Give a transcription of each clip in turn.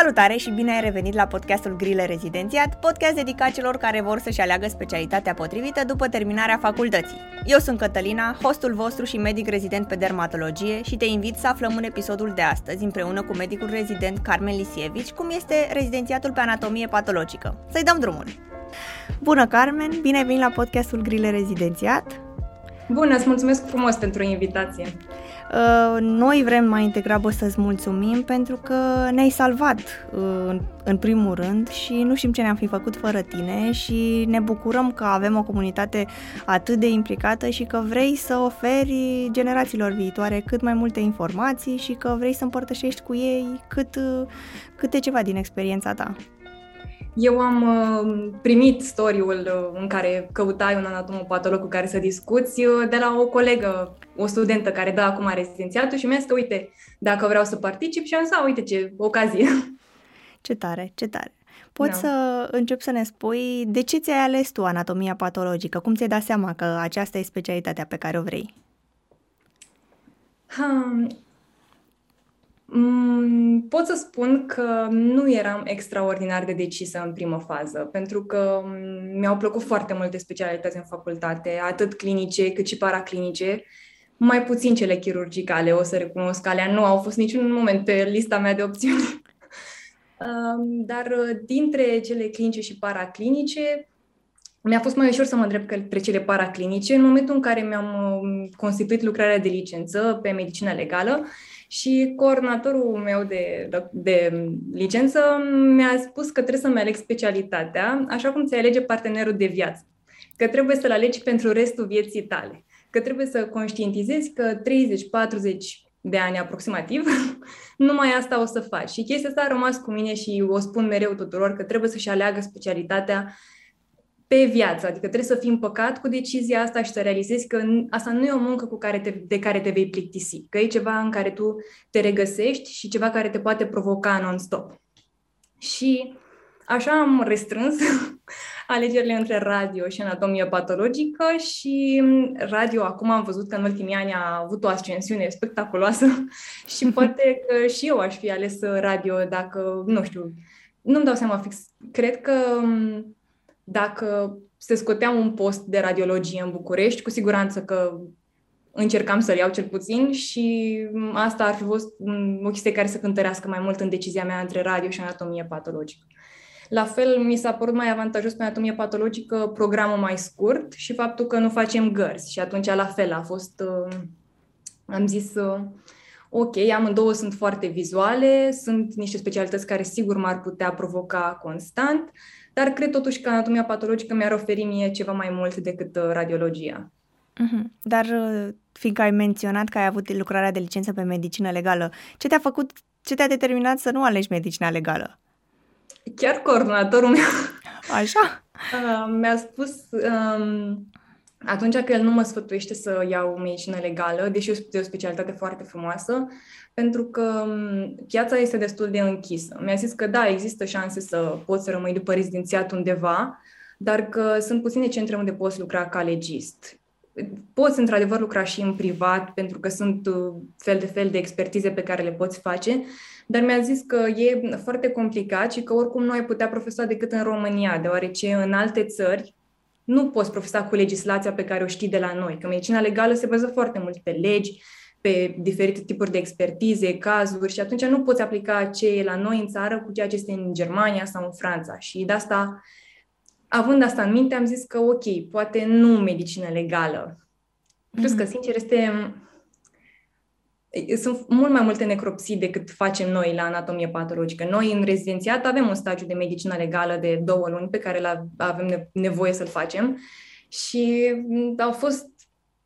Salutare și bine ai revenit la podcastul Grile Rezidențiat, podcast dedicat celor care vor să-și aleagă specialitatea potrivită după terminarea facultății. Eu sunt Cătălina, hostul vostru și medic rezident pe dermatologie și te invit să aflăm în episodul de astăzi împreună cu medicul rezident Carmen Lisievici cum este rezidențiatul pe anatomie patologică. Să-i dăm drumul! Bună, Carmen! Bine ai venit la podcastul Grile Rezidențiat! Bună, îți mulțumesc frumos pentru invitație! Uh, noi vrem mai degrabă să-ți mulțumim pentru că ne-ai salvat uh, în primul rând și nu știm ce ne-am fi făcut fără tine și ne bucurăm că avem o comunitate atât de implicată și că vrei să oferi generațiilor viitoare cât mai multe informații și că vrei să împărtășești cu ei cât, uh, câte ceva din experiența ta. Eu am uh, primit storiul uh, în care căutai un anatomopatolog cu care să discuți uh, de la o colegă, o studentă care dă acum rezidențiatul și mi-a zis că, uite, dacă vreau să particip și am zis, uite ce ocazie. Ce tare, ce tare. Poți da. să încep să ne spui de ce ți-ai ales tu anatomia patologică? Cum ți-ai dat seama că aceasta e specialitatea pe care o vrei? Hmm, Mm, pot să spun că nu eram extraordinar de decisă în primă fază, pentru că mm, mi-au plăcut foarte multe specialități în facultate, atât clinice cât și paraclinice, mai puțin cele chirurgicale, o să recunosc, alea nu au fost niciun moment pe lista mea de opțiuni. Dar uh, dintre cele clinice și paraclinice, mi-a fost mai ușor să mă îndrept către cele paraclinice în momentul în care mi-am uh, constituit lucrarea de licență pe medicină legală și coordonatorul meu de, de licență mi-a spus că trebuie să-mi aleg specialitatea, așa cum ți alege partenerul de viață, că trebuie să-l alegi pentru restul vieții tale, că trebuie să conștientizezi că 30-40 de ani aproximativ, numai asta o să faci. Și chestia asta a rămas cu mine și o spun mereu tuturor că trebuie să-și aleagă specialitatea pe viață. Adică trebuie să fii împăcat cu decizia asta și să realizezi că asta nu e o muncă cu care te, de care te vei plictisi, că e ceva în care tu te regăsești și ceva care te poate provoca non-stop. Și așa am restrâns alegerile între radio și anatomie patologică și radio acum am văzut că în ultimii ani a avut o ascensiune spectaculoasă și poate că și eu aș fi ales radio dacă, nu știu, nu-mi dau seama fix. Cred că dacă se scotea un post de radiologie în București, cu siguranță că încercam să-l iau cel puțin și asta ar fi fost o chestie care să cântărească mai mult în decizia mea între radio și anatomie patologică. La fel, mi s-a părut mai avantajos pe anatomie patologică programul mai scurt și faptul că nu facem gărzi. Și atunci, la fel, a fost, uh, am zis, uh, ok, amândouă sunt foarte vizuale, sunt niște specialități care sigur m-ar putea provoca constant, dar cred totuși că anatomia patologică mi-ar oferi mie ceva mai mult decât uh, radiologia. Mm-hmm. Dar uh, fiindcă ai menționat că ai avut lucrarea de licență pe medicină legală, ce te-a făcut, ce te-a determinat să nu alegi medicina legală? Chiar coordonatorul meu Așa? Uh, mi-a spus um, atunci că el nu mă sfătuiește să iau medicină legală, deși e o specialitate foarte frumoasă, pentru că piața este destul de închisă. Mi-a zis că da, există șanse să poți să rămâi după rezidențiat undeva, dar că sunt puține centre unde poți lucra ca legist. Poți, într-adevăr, lucra și în privat, pentru că sunt uh, fel de fel de expertize pe care le poți face, dar mi-a zis că e foarte complicat și că oricum nu ai putea profesa decât în România, deoarece în alte țări nu poți profesa cu legislația pe care o știi de la noi, că medicina legală se bazează foarte mult pe legi, pe diferite tipuri de expertize, cazuri și atunci nu poți aplica ce e la noi în țară cu ceea ce este în Germania sau în Franța. Și de asta, având asta în minte, am zis că ok, poate nu medicină legală. Plus că, mhm. sincer, este sunt mult mai multe necropsii decât facem noi la anatomie patologică. Noi, în rezidențiat, avem un stagiu de medicină legală de două luni pe care avem nevoie să-l facem și au fost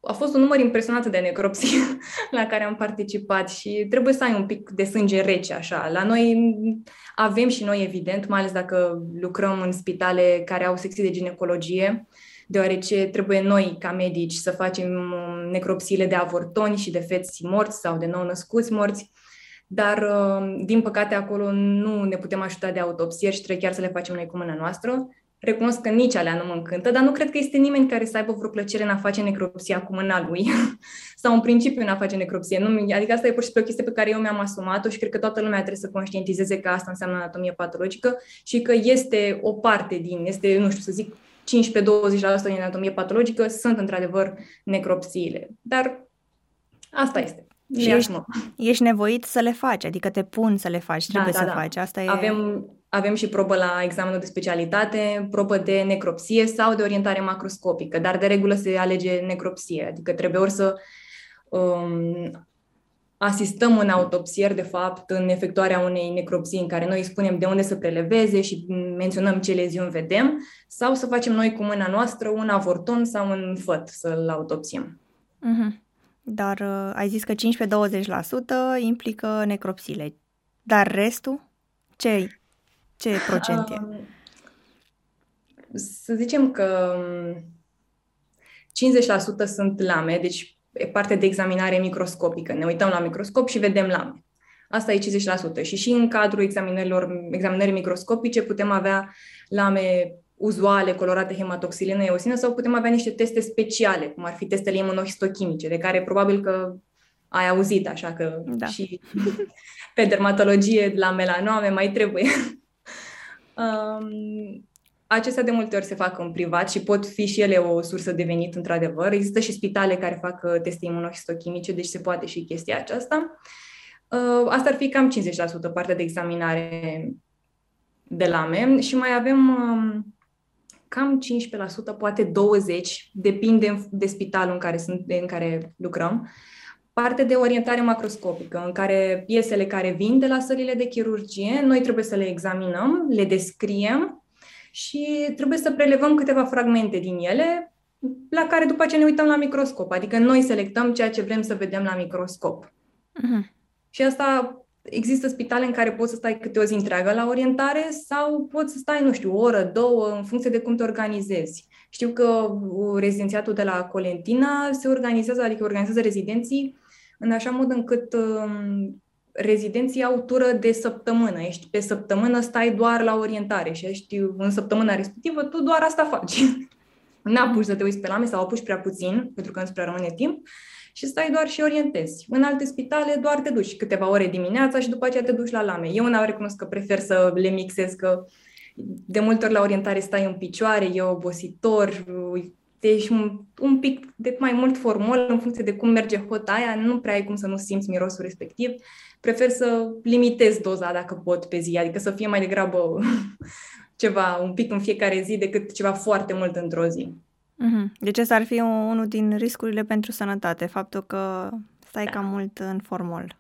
a fost un număr impresionant de necropsii la care am participat și trebuie să ai un pic de sânge rece așa. La noi avem și noi, evident, mai ales dacă lucrăm în spitale care au secții de ginecologie, deoarece trebuie noi, ca medici, să facem necropsiile de avortoni și de feți morți sau de nou-născuți morți, dar, din păcate, acolo nu ne putem ajuta de autopsie și trebuie chiar să le facem noi cu mâna noastră. Recunosc că nici alea nu mă încântă, dar nu cred că este nimeni care să aibă vreo plăcere în a face necropsia cu mâna lui. Sau în principiu în a face necropsie. Nu, adică asta e pur și simplu o chestie pe care eu mi-am asumat-o și cred că toată lumea trebuie să conștientizeze că asta înseamnă anatomie patologică și că este o parte din, este, nu știu să zic, 15-20% din anatomie patologică sunt într-adevăr necropsiile. Dar asta este. Și ești, ești nevoit să le faci, adică te pun să le faci, da, trebuie da, să da. faci. Asta e... Avem, avem și probă la examenul de specialitate, probă de necropsie sau de orientare macroscopică, dar de regulă se alege necropsie, adică trebuie ori să um, asistăm în autopsier, de fapt, în efectuarea unei necropsii în care noi îi spunem de unde să preleveze și menționăm ce leziuni vedem, sau să facem noi cu mâna noastră un avorton sau un făt să-l autopsiem. Uh-huh. Dar uh, ai zis că 15-20% implică necropsile. Dar restul? Ce, ce procent e? Um, să zicem că 50% sunt lame, deci e parte de examinare microscopică. Ne uităm la microscop și vedem lame. Asta e 50%. Și și în cadrul examinărilor, examinării microscopice putem avea lame uzuale colorate hematoxilină eosină sau putem avea niște teste speciale, cum ar fi testele imunohistochimice, de care probabil că ai auzit, așa că da. și pe dermatologie la melanome mai trebuie. um, acestea de multe ori se fac în privat și pot fi și ele o sursă de venit, într-adevăr. Există și spitale care fac uh, teste imunohistochimice, deci se poate și chestia aceasta. Uh, asta ar fi cam 50% partea de examinare de lame și mai avem um, cam 15%, poate 20%, depinde de spitalul în care, sunt, în care lucrăm, parte de orientare macroscopică, în care piesele care vin de la sălile de chirurgie, noi trebuie să le examinăm, le descriem și trebuie să prelevăm câteva fragmente din ele, la care după ce ne uităm la microscop. Adică noi selectăm ceea ce vrem să vedem la microscop. Uh-huh. Și asta Există spitale în care poți să stai câte o zi întreagă la orientare sau poți să stai, nu știu, o oră, două, în funcție de cum te organizezi. Știu că rezidențiatul de la Colentina se organizează, adică organizează rezidenții în așa mod încât um, rezidenții au tură de săptămână. Ești pe săptămână, stai doar la orientare și ești în săptămâna respectivă, tu doar asta faci. N-apuci să te uiți pe lame sau apuci prea puțin, pentru că nu-ți prea rămâne timp și stai doar și orientezi. În alte spitale doar te duci câteva ore dimineața și după aceea te duci la lame. Eu n-am recunosc că prefer să le mixez, că de multe ori la orientare stai în picioare, e obositor, ești un, un pic de mai mult formol în funcție de cum merge hota aia, nu prea ai cum să nu simți mirosul respectiv. Prefer să limitez doza dacă pot pe zi, adică să fie mai degrabă ceva un pic în fiecare zi decât ceva foarte mult într-o zi. Mm-hmm. Deci ăsta ar fi unul din riscurile pentru sănătate, faptul că stai da. cam mult în formol.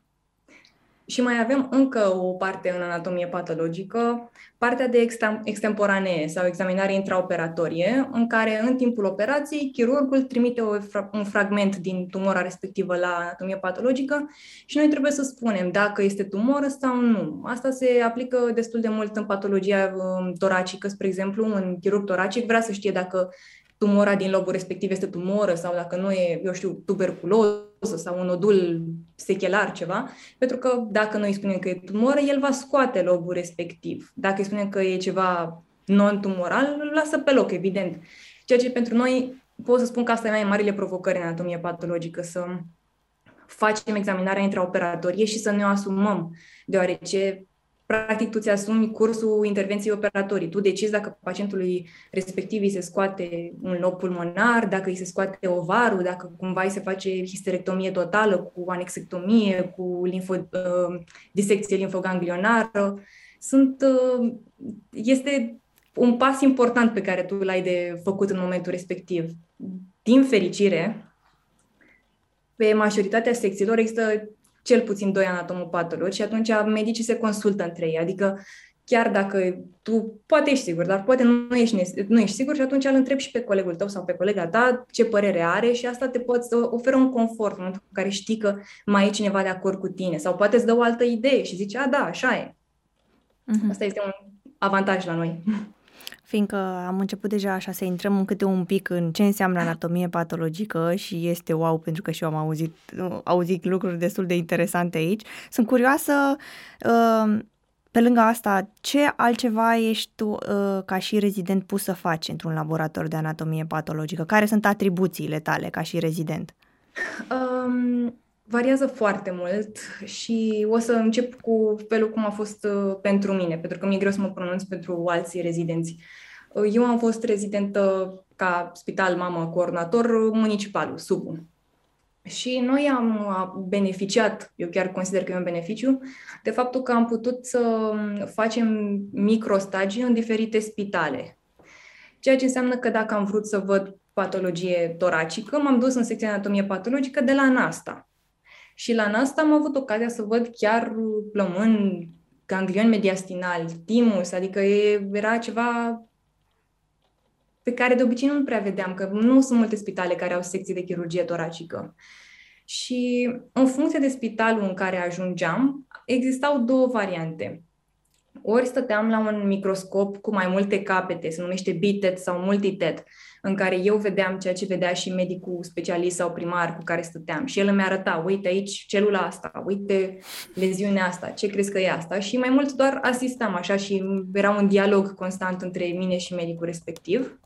Și mai avem încă o parte în anatomie patologică, partea de extemporanee sau examinare intraoperatorie, în care în timpul operației chirurgul trimite o, un fragment din tumora respectivă la anatomie patologică și noi trebuie să spunem dacă este tumoră sau nu. Asta se aplică destul de mult în patologia um, toracică, spre exemplu, un chirurg toracic vrea să știe dacă tumora din lobul respectiv este tumoră sau dacă nu e, eu știu, tuberculoză sau un nodul sechelar ceva, pentru că dacă noi spunem că e tumoră, el va scoate lobul respectiv. Dacă îi spunem că e ceva non-tumoral, îl lasă pe loc, evident. Ceea ce pentru noi, pot să spun că asta e mai marile provocări în anatomie patologică, să facem examinarea intraoperatorie și să ne o asumăm, deoarece practic tu ți-asumi cursul intervenției operatorii. Tu decizi dacă pacientului respectiv îi se scoate un lob pulmonar, dacă îi se scoate ovarul, dacă cumva îi se face histerectomie totală cu anexectomie, cu linfo, uh, disecție linfoganglionară. Sunt, uh, este un pas important pe care tu l-ai de făcut în momentul respectiv. Din fericire, pe majoritatea secțiilor există cel puțin doi anatomopatologi și atunci medicii se consultă între ei. Adică chiar dacă tu poate ești sigur, dar poate nu ești, nu ești sigur și atunci îl întrebi și pe colegul tău sau pe colega ta ce părere are și asta te poate să oferă un confort în momentul în care știi că mai e cineva de acord cu tine sau poate îți dă o altă idee și zici, a, da, așa e. Uh-huh. Asta este un avantaj la noi. Fiindcă am început deja așa să intrăm în câte un pic în ce înseamnă anatomie patologică și este wow pentru că și eu am auzit, auzit lucruri destul de interesante aici. Sunt curioasă uh, pe lângă asta, ce altceva ești tu uh, ca și rezident pus să faci într-un laborator de anatomie patologică? Care sunt atribuțiile tale ca și rezident? Um, variază foarte mult și o să încep cu felul cum a fost uh, pentru mine, pentru că mi-e greu să mă pronunț pentru alții rezidenți. Uh, eu am fost rezidentă ca spital mamă coordonator municipal, sub și noi am beneficiat, eu chiar consider că e un beneficiu, de faptul că am putut să facem microstagii în diferite spitale. Ceea ce înseamnă că dacă am vrut să văd patologie toracică, m-am dus în secția anatomie patologică de la NASTA. Și la NASTA am avut ocazia să văd chiar plămân, ganglion mediastinal, timus, adică era ceva pe care de obicei nu prea vedeam, că nu sunt multe spitale care au secții de chirurgie toracică. Și în funcție de spitalul în care ajungeam, existau două variante. Ori stăteam la un microscop cu mai multe capete, se numește bitet sau multitet, în care eu vedeam ceea ce vedea și medicul specialist sau primar cu care stăteam. Și el îmi arăta, uite aici celula asta, uite leziunea asta, ce crezi că e asta? Și mai mult doar asistam așa și era un dialog constant între mine și medicul respectiv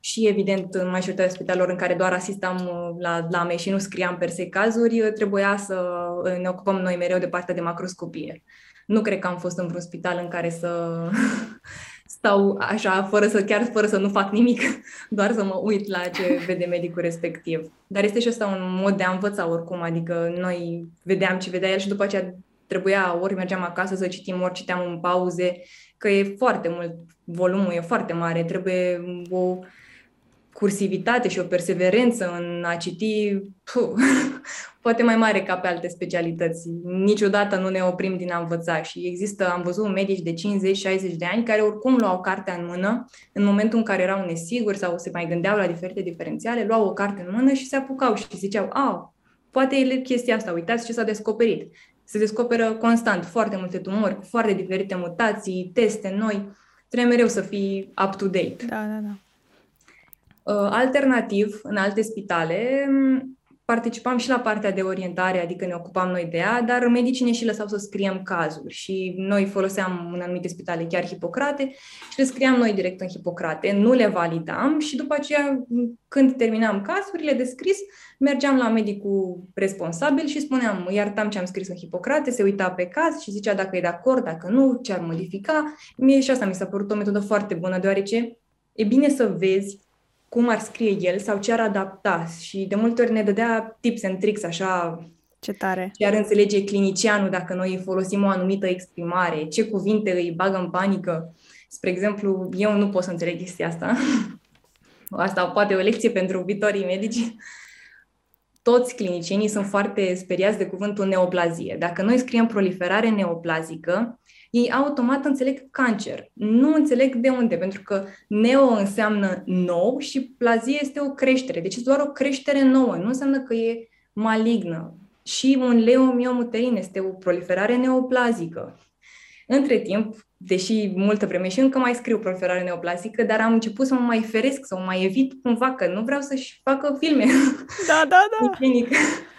și, evident, în majoritatea spitalelor în care doar asistam uh, la lame și nu scriam per se cazuri, uh, trebuia să uh, ne ocupăm noi mereu de partea de macroscopie. Nu cred că am fost în vreun spital în care să stau așa, fără să, chiar fără să nu fac nimic, doar să mă uit la ce vede medicul respectiv. Dar este și asta un mod de a învăța oricum, adică noi vedeam ce vedea el și după aceea trebuia ori mergeam acasă să citim, ori citeam în pauze, că e foarte mult, volumul e foarte mare, trebuie o cursivitate și o perseverență în a citi, puh, poate mai mare ca pe alte specialități. Niciodată nu ne oprim din a învăța și există, am văzut medici de 50-60 de ani care oricum luau cartea în mână în momentul în care erau nesiguri sau se mai gândeau la diferite diferențiale, luau o carte în mână și se apucau și ziceau, a, poate e chestia asta, uitați ce s-a descoperit. Se descoperă constant foarte multe tumori cu foarte diferite mutații, teste noi. Trebuie mereu să fii up-to-date. Da, da, da. Uh, alternativ, în alte spitale, participam și la partea de orientare, adică ne ocupam noi de ea, dar medicii ne și lăsau să scriem cazuri și noi foloseam în anumite spitale chiar Hipocrate și le scriam noi direct în Hipocrate, nu le validam și după aceea, când terminam cazurile de scris, mergeam la medicul responsabil și spuneam, iertam ce am scris în Hipocrate, se uita pe caz și zicea dacă e de acord, dacă nu, ce ar modifica. Mie și asta mi s-a părut o metodă foarte bună, deoarece e bine să vezi cum ar scrie el sau ce ar adapta și de multe ori ne dădea tips and tricks așa ce tare. Ce ar înțelege clinicianul dacă noi folosim o anumită exprimare, ce cuvinte îi bagă în panică. Spre exemplu, eu nu pot să înțeleg chestia asta. Asta poate o lecție pentru viitorii medici. Toți clinicienii sunt foarte speriați de cuvântul neoplazie. Dacă noi scriem proliferare neoplazică, ei automat înțeleg cancer. Nu înțeleg de unde, pentru că neo înseamnă nou și plazie este o creștere. Deci este doar o creștere nouă, nu înseamnă că e malignă. Și un leomiomuterin este o proliferare neoplazică. Între timp, deși multă vreme și încă mai scriu proliferare neoplazică, dar am început să mă mai feresc, să mă mai evit cumva, că nu vreau să-și facă filme. Da, da, da.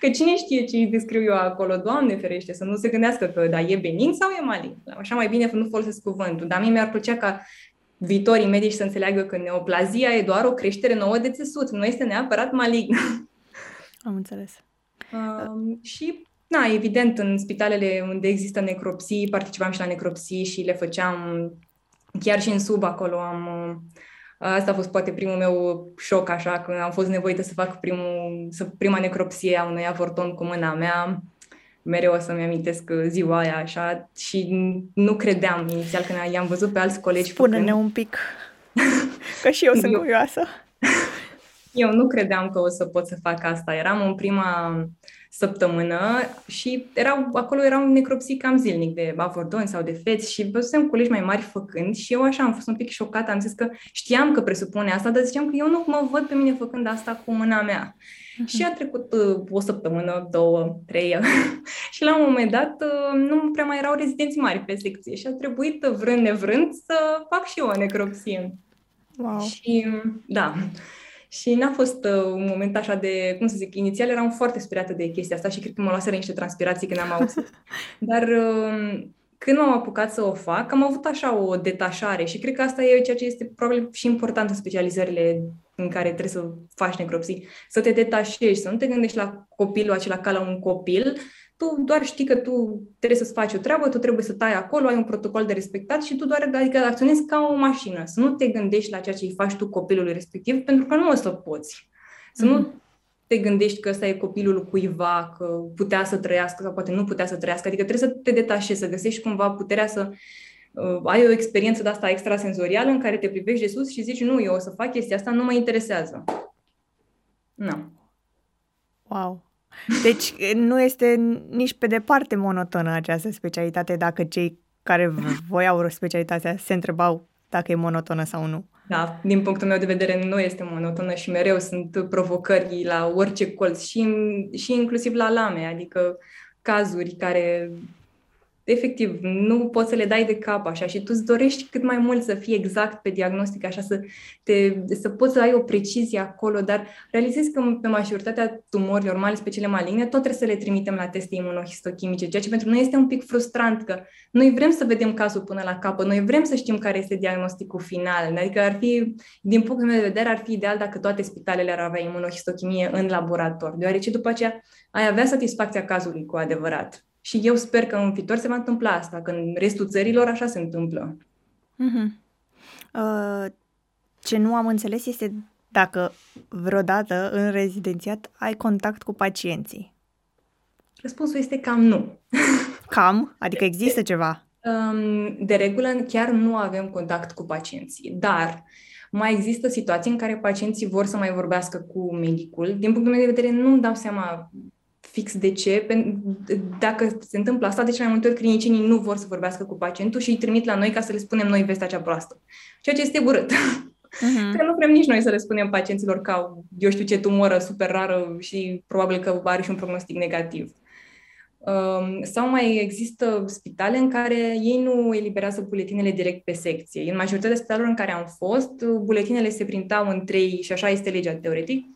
Că cine știe ce îi descriu eu acolo, Doamne ferește, să nu se gândească că da, e benin sau e malign. Așa mai bine nu folosesc cuvântul. Dar mie mi-ar plăcea ca viitorii medici să înțeleagă că neoplazia e doar o creștere nouă de țesut, nu este neapărat malign. Am înțeles. Um, și, na, evident, în spitalele unde există necropsii, participam și la necropsii și le făceam chiar și în sub acolo am Asta a fost poate primul meu șoc, așa, când am fost nevoită să fac primul, să, prima necropsie a unui avorton cu mâna mea. Mereu o să-mi amintesc ziua aia, așa, și nu credeam inițial când i-am văzut pe alți colegi. Spune-ne făcând... un pic, că și eu sunt curioasă. Eu nu credeam că o să pot să fac asta. Eram în prima săptămână și erau, acolo erau necropsii cam zilnic de avordoni sau de feți și văzusem colegi mai mari făcând și eu așa am fost un pic șocată, am zis că știam că presupune asta, dar ziceam că eu nu mă văd pe mine făcând asta cu mâna mea. Uh-huh. Și a trecut uh, o săptămână, două, trei și la un moment dat uh, nu prea mai erau rezidenți mari pe secție și a trebuit, uh, vrând nevrând, să fac și eu o necropsie. Wow. Și da, și n-a fost uh, un moment așa de, cum să zic, inițial eram foarte speriată de chestia asta și cred că mă luaseră niște transpirații când am auzit. Dar uh, când m-am apucat să o fac, am avut așa o detașare și cred că asta e ceea ce este probabil și important în specializările în care trebuie să faci necropsii, să te detașezi, să nu te gândești la copilul acela ca la un copil, tu doar știi că tu trebuie să-ți faci o treabă, tu trebuie să tai acolo, ai un protocol de respectat și tu doar adică acționezi ca o mașină. Să nu te gândești la ceea ce îi faci tu copilului respectiv, pentru că nu o să poți. Să mm-hmm. nu mhm. te gândești că ăsta e copilul cuiva, că putea să trăiască sau poate nu putea să trăiască. Adică trebuie să te detașezi, să găsești cumva puterea să uh, ai o experiență de asta extrasenzorială în care te privești de sus și zici, nu, eu o să fac chestia asta, nu mă interesează. Nu. Wow. Deci nu este nici pe departe monotonă această specialitate dacă cei care voiau specialitatea se întrebau dacă e monotonă sau nu. Da, din punctul meu de vedere nu este monotonă și mereu sunt provocări la orice colț și, și inclusiv la lame, adică cazuri care efectiv, nu poți să le dai de cap așa și tu îți dorești cât mai mult să fie exact pe diagnostic, așa să, te, să poți să ai o precizie acolo, dar realizezi că pe majoritatea tumorilor, mai ales pe cele maligne, tot trebuie să le trimitem la teste imunohistochimice, ceea ce pentru noi este un pic frustrant, că noi vrem să vedem cazul până la capăt, noi vrem să știm care este diagnosticul final, adică ar fi, din punctul meu de vedere, ar fi ideal dacă toate spitalele ar avea imunohistochimie în laborator, deoarece după aceea ai avea satisfacția cazului cu adevărat. Și eu sper că în viitor se va întâmpla asta, că în restul țărilor așa se întâmplă. Mm-hmm. Uh, ce nu am înțeles este dacă vreodată în rezidențiat ai contact cu pacienții. Răspunsul este cam nu. Cam? Adică există ceva? Um, de regulă chiar nu avem contact cu pacienții, dar mai există situații în care pacienții vor să mai vorbească cu medicul. Din punctul meu de vedere, nu-mi dau seama fix de ce. Dacă se întâmplă asta, de ce mai multe ori clinicienii nu vor să vorbească cu pacientul și îi trimit la noi ca să le spunem noi vestea cea proastă. Ceea ce este urât. Uh-huh. Că nu vrem nici noi să le spunem pacienților că au, eu știu ce tumoră super rară și probabil că are și un prognostic negativ. Um, sau mai există spitale în care ei nu eliberează buletinele direct pe secție. În majoritatea spitalelor în care am fost, buletinele se printau în trei, și așa este legea teoretic,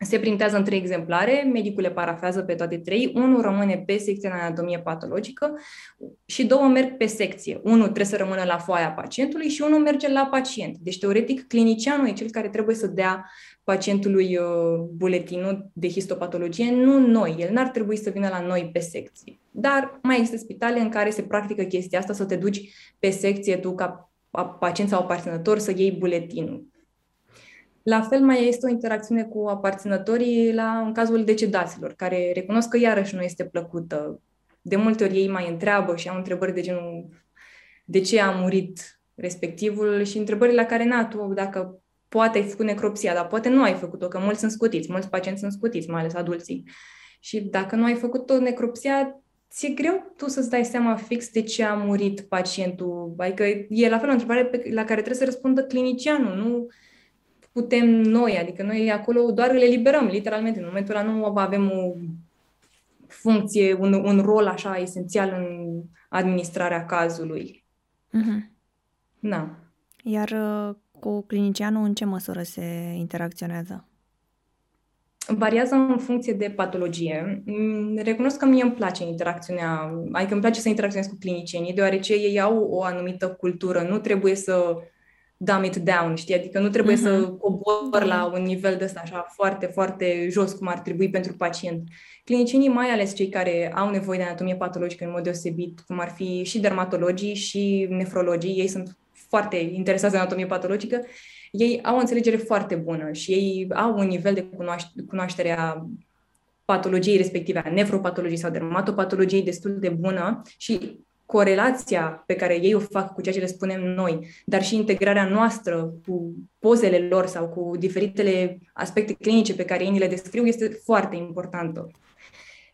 se printează în trei exemplare, medicul le parafează pe toate trei, unul rămâne pe secție în anatomie patologică și două merg pe secție. Unul trebuie să rămână la foaia pacientului și unul merge la pacient. Deci, teoretic, clinicianul e cel care trebuie să dea pacientului uh, buletinul de histopatologie, nu noi. El n-ar trebui să vină la noi pe secție. Dar mai există spitale în care se practică chestia asta, să te duci pe secție tu ca pacient sau aparținător să iei buletinul. La fel mai este o interacțiune cu aparținătorii la, în cazul decedaților, care recunosc că iarăși nu este plăcută. De multe ori ei mai întreabă și au întrebări de genul de ce a murit respectivul și întrebări la care, na, tu dacă poate ai făcut necropsia, dar poate nu ai făcut-o, că mulți sunt scutiți, mulți pacienți sunt scutiți, mai ales adulții. Și dacă nu ai făcut-o necropsia, ți-e greu tu să-ți dai seama fix de ce a murit pacientul. Adică e la fel o întrebare pe, la care trebuie să răspundă clinicianul, nu putem noi, adică noi acolo doar le eliberăm, literalmente. În momentul ăla nu avem o funcție, un, un rol așa esențial în administrarea cazului. Mm-hmm. Da. Iar uh, cu clinicianul în ce măsură se interacționează? Variază în funcție de patologie. Mm, recunosc că mie îmi place interacțiunea, adică îmi place să interacționez cu clinicienii, deoarece ei au o anumită cultură. Nu trebuie să dumb it down, știi? Adică nu trebuie uh-huh. să mhm. cobor la un nivel de ăsta așa foarte, foarte jos cum ar trebui pentru pacient. Clinicienii, mai ales cei care au nevoie de anatomie patologică în mod deosebit, cum ar fi și dermatologii și nefrologii, ei sunt foarte interesați de anatomie patologică, ei au o înțelegere foarte bună și ei au un nivel de cunoaște- cunoaștere a patologiei respective, a nefropatologiei sau dermatopatologiei destul de bună și corelația pe care ei o fac cu ceea ce le spunem noi, dar și integrarea noastră cu pozele lor sau cu diferitele aspecte clinice pe care ei ni le descriu este foarte importantă.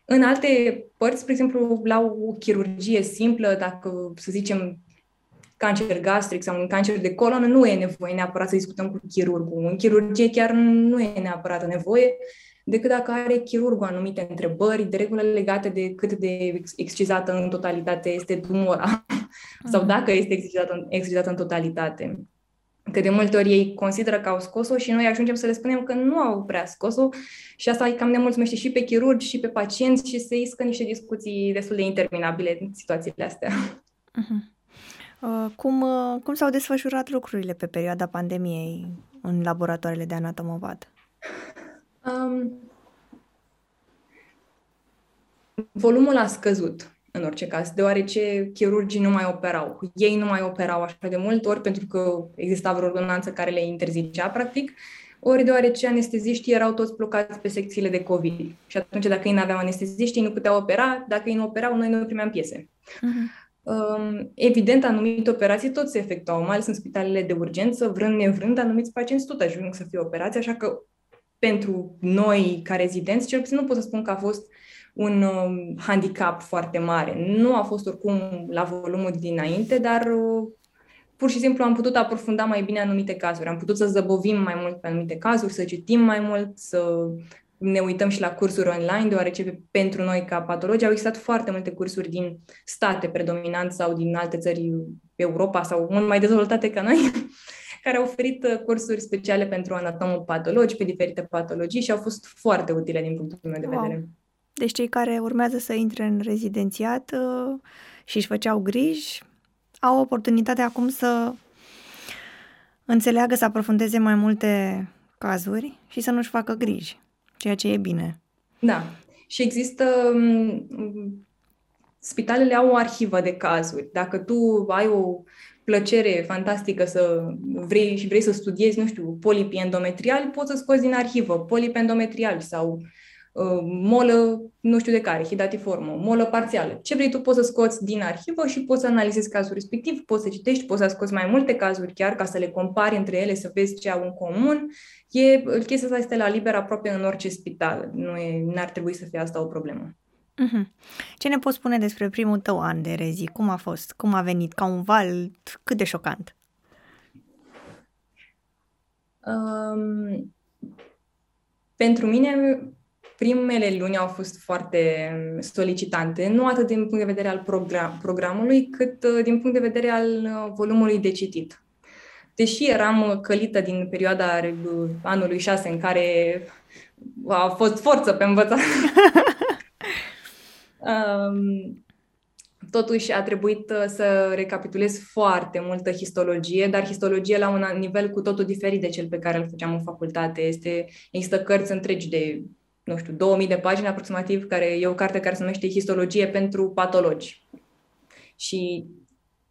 În alte părți, spre exemplu, la o chirurgie simplă, dacă, să zicem, cancer gastric sau un cancer de colon, nu e nevoie neapărat să discutăm cu chirurgul. În chirurgie chiar nu e neapărat nevoie, decât dacă are chirurgul anumite întrebări, de regulă legate de cât de excizată în totalitate este tumora sau mhm. dacă este excizată, excizată în totalitate. Că de multe ori ei consideră că au scos-o și noi ajungem să le spunem că nu au prea scos-o și asta cam ne mulțumește și pe chirurgi și pe pacienți și se iscă niște discuții destul de interminabile în situațiile astea. Uh-huh. Uh, cum, uh, cum s-au desfășurat lucrurile pe perioada pandemiei în laboratoarele de anatomovat? Um, volumul a scăzut în orice caz, deoarece chirurgii nu mai operau. Ei nu mai operau așa de mult, ori pentru că exista vreo ordonanță care le interzicea, practic, ori deoarece anesteziștii erau toți blocați pe secțiile de COVID. Și atunci, dacă ei nu aveau anesteziști, ei nu puteau opera, dacă ei nu operau, noi nu primeam piese. Uh-huh. Evident, anumite operații tot se efectuau, mai ales în spitalele de urgență, vrând nevrând, anumiți pacienți tot ajung să fie operați, așa că pentru noi, ca rezidenți, cel puțin nu pot să spun că a fost un um, handicap foarte mare. Nu a fost oricum la volumul dinainte, dar uh, pur și simplu am putut aprofunda mai bine anumite cazuri. Am putut să zăbovim mai mult pe anumite cazuri, să citim mai mult, să ne uităm și la cursuri online, deoarece pentru noi ca patologi au existat foarte multe cursuri din state predominant sau din alte țări Europa sau mult mai dezvoltate ca noi, care au oferit uh, cursuri speciale pentru anatomopatologi pe diferite patologii și au fost foarte utile din punctul meu de vedere. Wow. Deci cei care urmează să intre în rezidențiat uh, și își făceau griji au oportunitatea acum să înțeleagă, să aprofundeze mai multe cazuri și să nu-și facă griji, ceea ce e bine. Da. Și există um, spitalele au o arhivă de cazuri. Dacă tu ai o plăcere fantastică să vrei și vrei să studiezi, nu știu, polipi endometriali, poți să scoți din arhivă polipi endometriali sau Uh, molă nu știu de care, hidatiformă, molă parțială. Ce vrei tu poți să scoți din arhivă și poți să analizezi cazul respectiv, poți să citești, poți să scoți mai multe cazuri chiar ca să le compari între ele, să vezi ce au în comun. E, chestia asta este la liber aproape în orice spital. Nu e, n-ar trebui să fie asta o problemă. Uh-huh. Ce ne poți spune despre primul tău an de rezi? Cum a fost? Cum a venit? Ca un val cât de șocant? Um, pentru mine, primele luni au fost foarte solicitante, nu atât din punct de vedere al program- programului, cât uh, din punct de vedere al uh, volumului de citit. Deși eram uh, călită din perioada anului 6 în care a fost forță pe învățat, um, totuși a trebuit să recapitulez foarte multă histologie, dar histologie la un nivel cu totul diferit de cel pe care îl făceam în facultate. Este, există cărți întregi de nu știu, 2000 de pagini aproximativ, care e o carte care se numește Histologie pentru patologi. Și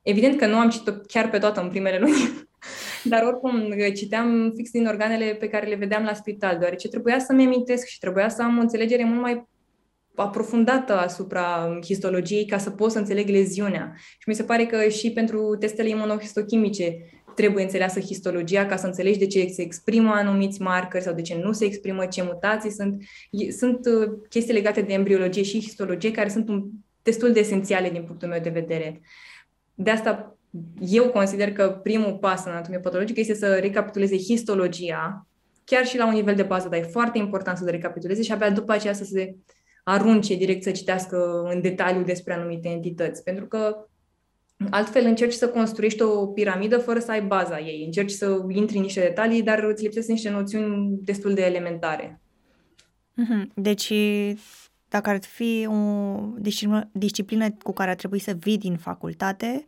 evident că nu am citit-o chiar pe toată în primele luni, dar oricum citeam fix din organele pe care le vedeam la spital, deoarece trebuia să-mi amintesc și trebuia să am o înțelegere mult mai aprofundată asupra histologiei ca să pot să înțeleg leziunea. Și mi se pare că și pentru testele imunohistochimice trebuie înțeleasă histologia ca să înțelegi de ce se exprimă anumiți marcări sau de ce nu se exprimă, ce mutații sunt. Sunt uh, chestii legate de embriologie și histologie care sunt destul de esențiale din punctul meu de vedere. De asta eu consider că primul pas în anatomie patologică este să recapituleze histologia, chiar și la un nivel de bază, dar e foarte important să le recapituleze și abia după aceea să se arunce direct să citească în detaliu despre anumite entități. Pentru că Altfel încerci să construiești o piramidă fără să ai baza ei. Încerci să intri în niște detalii, dar îți lipsesc niște noțiuni destul de elementare. Mhm. Deci, dacă ar fi o disciplină cu care ar trebui să vii din facultate,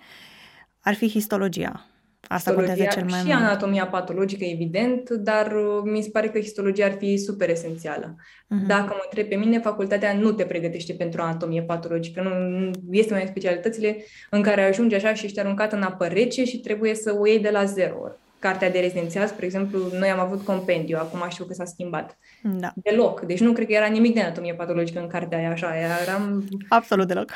ar fi histologia. Asta contează cel mai și mult. Și anatomia patologică, evident, dar uh, mi se pare că histologia ar fi super esențială. Uh-huh. Dacă mă întreb pe mine, facultatea nu te pregătește pentru anatomie patologică. Nu, este una din specialitățile în care ajungi așa și ești aruncat în apă rece și trebuie să o iei de la zero. Cartea de rezidențiat, spre exemplu, noi am avut compendiu, acum știu că s-a schimbat. Da. Deloc. Deci nu cred că era nimic de anatomie patologică în cartea aia, așa. Eram... Absolut deloc.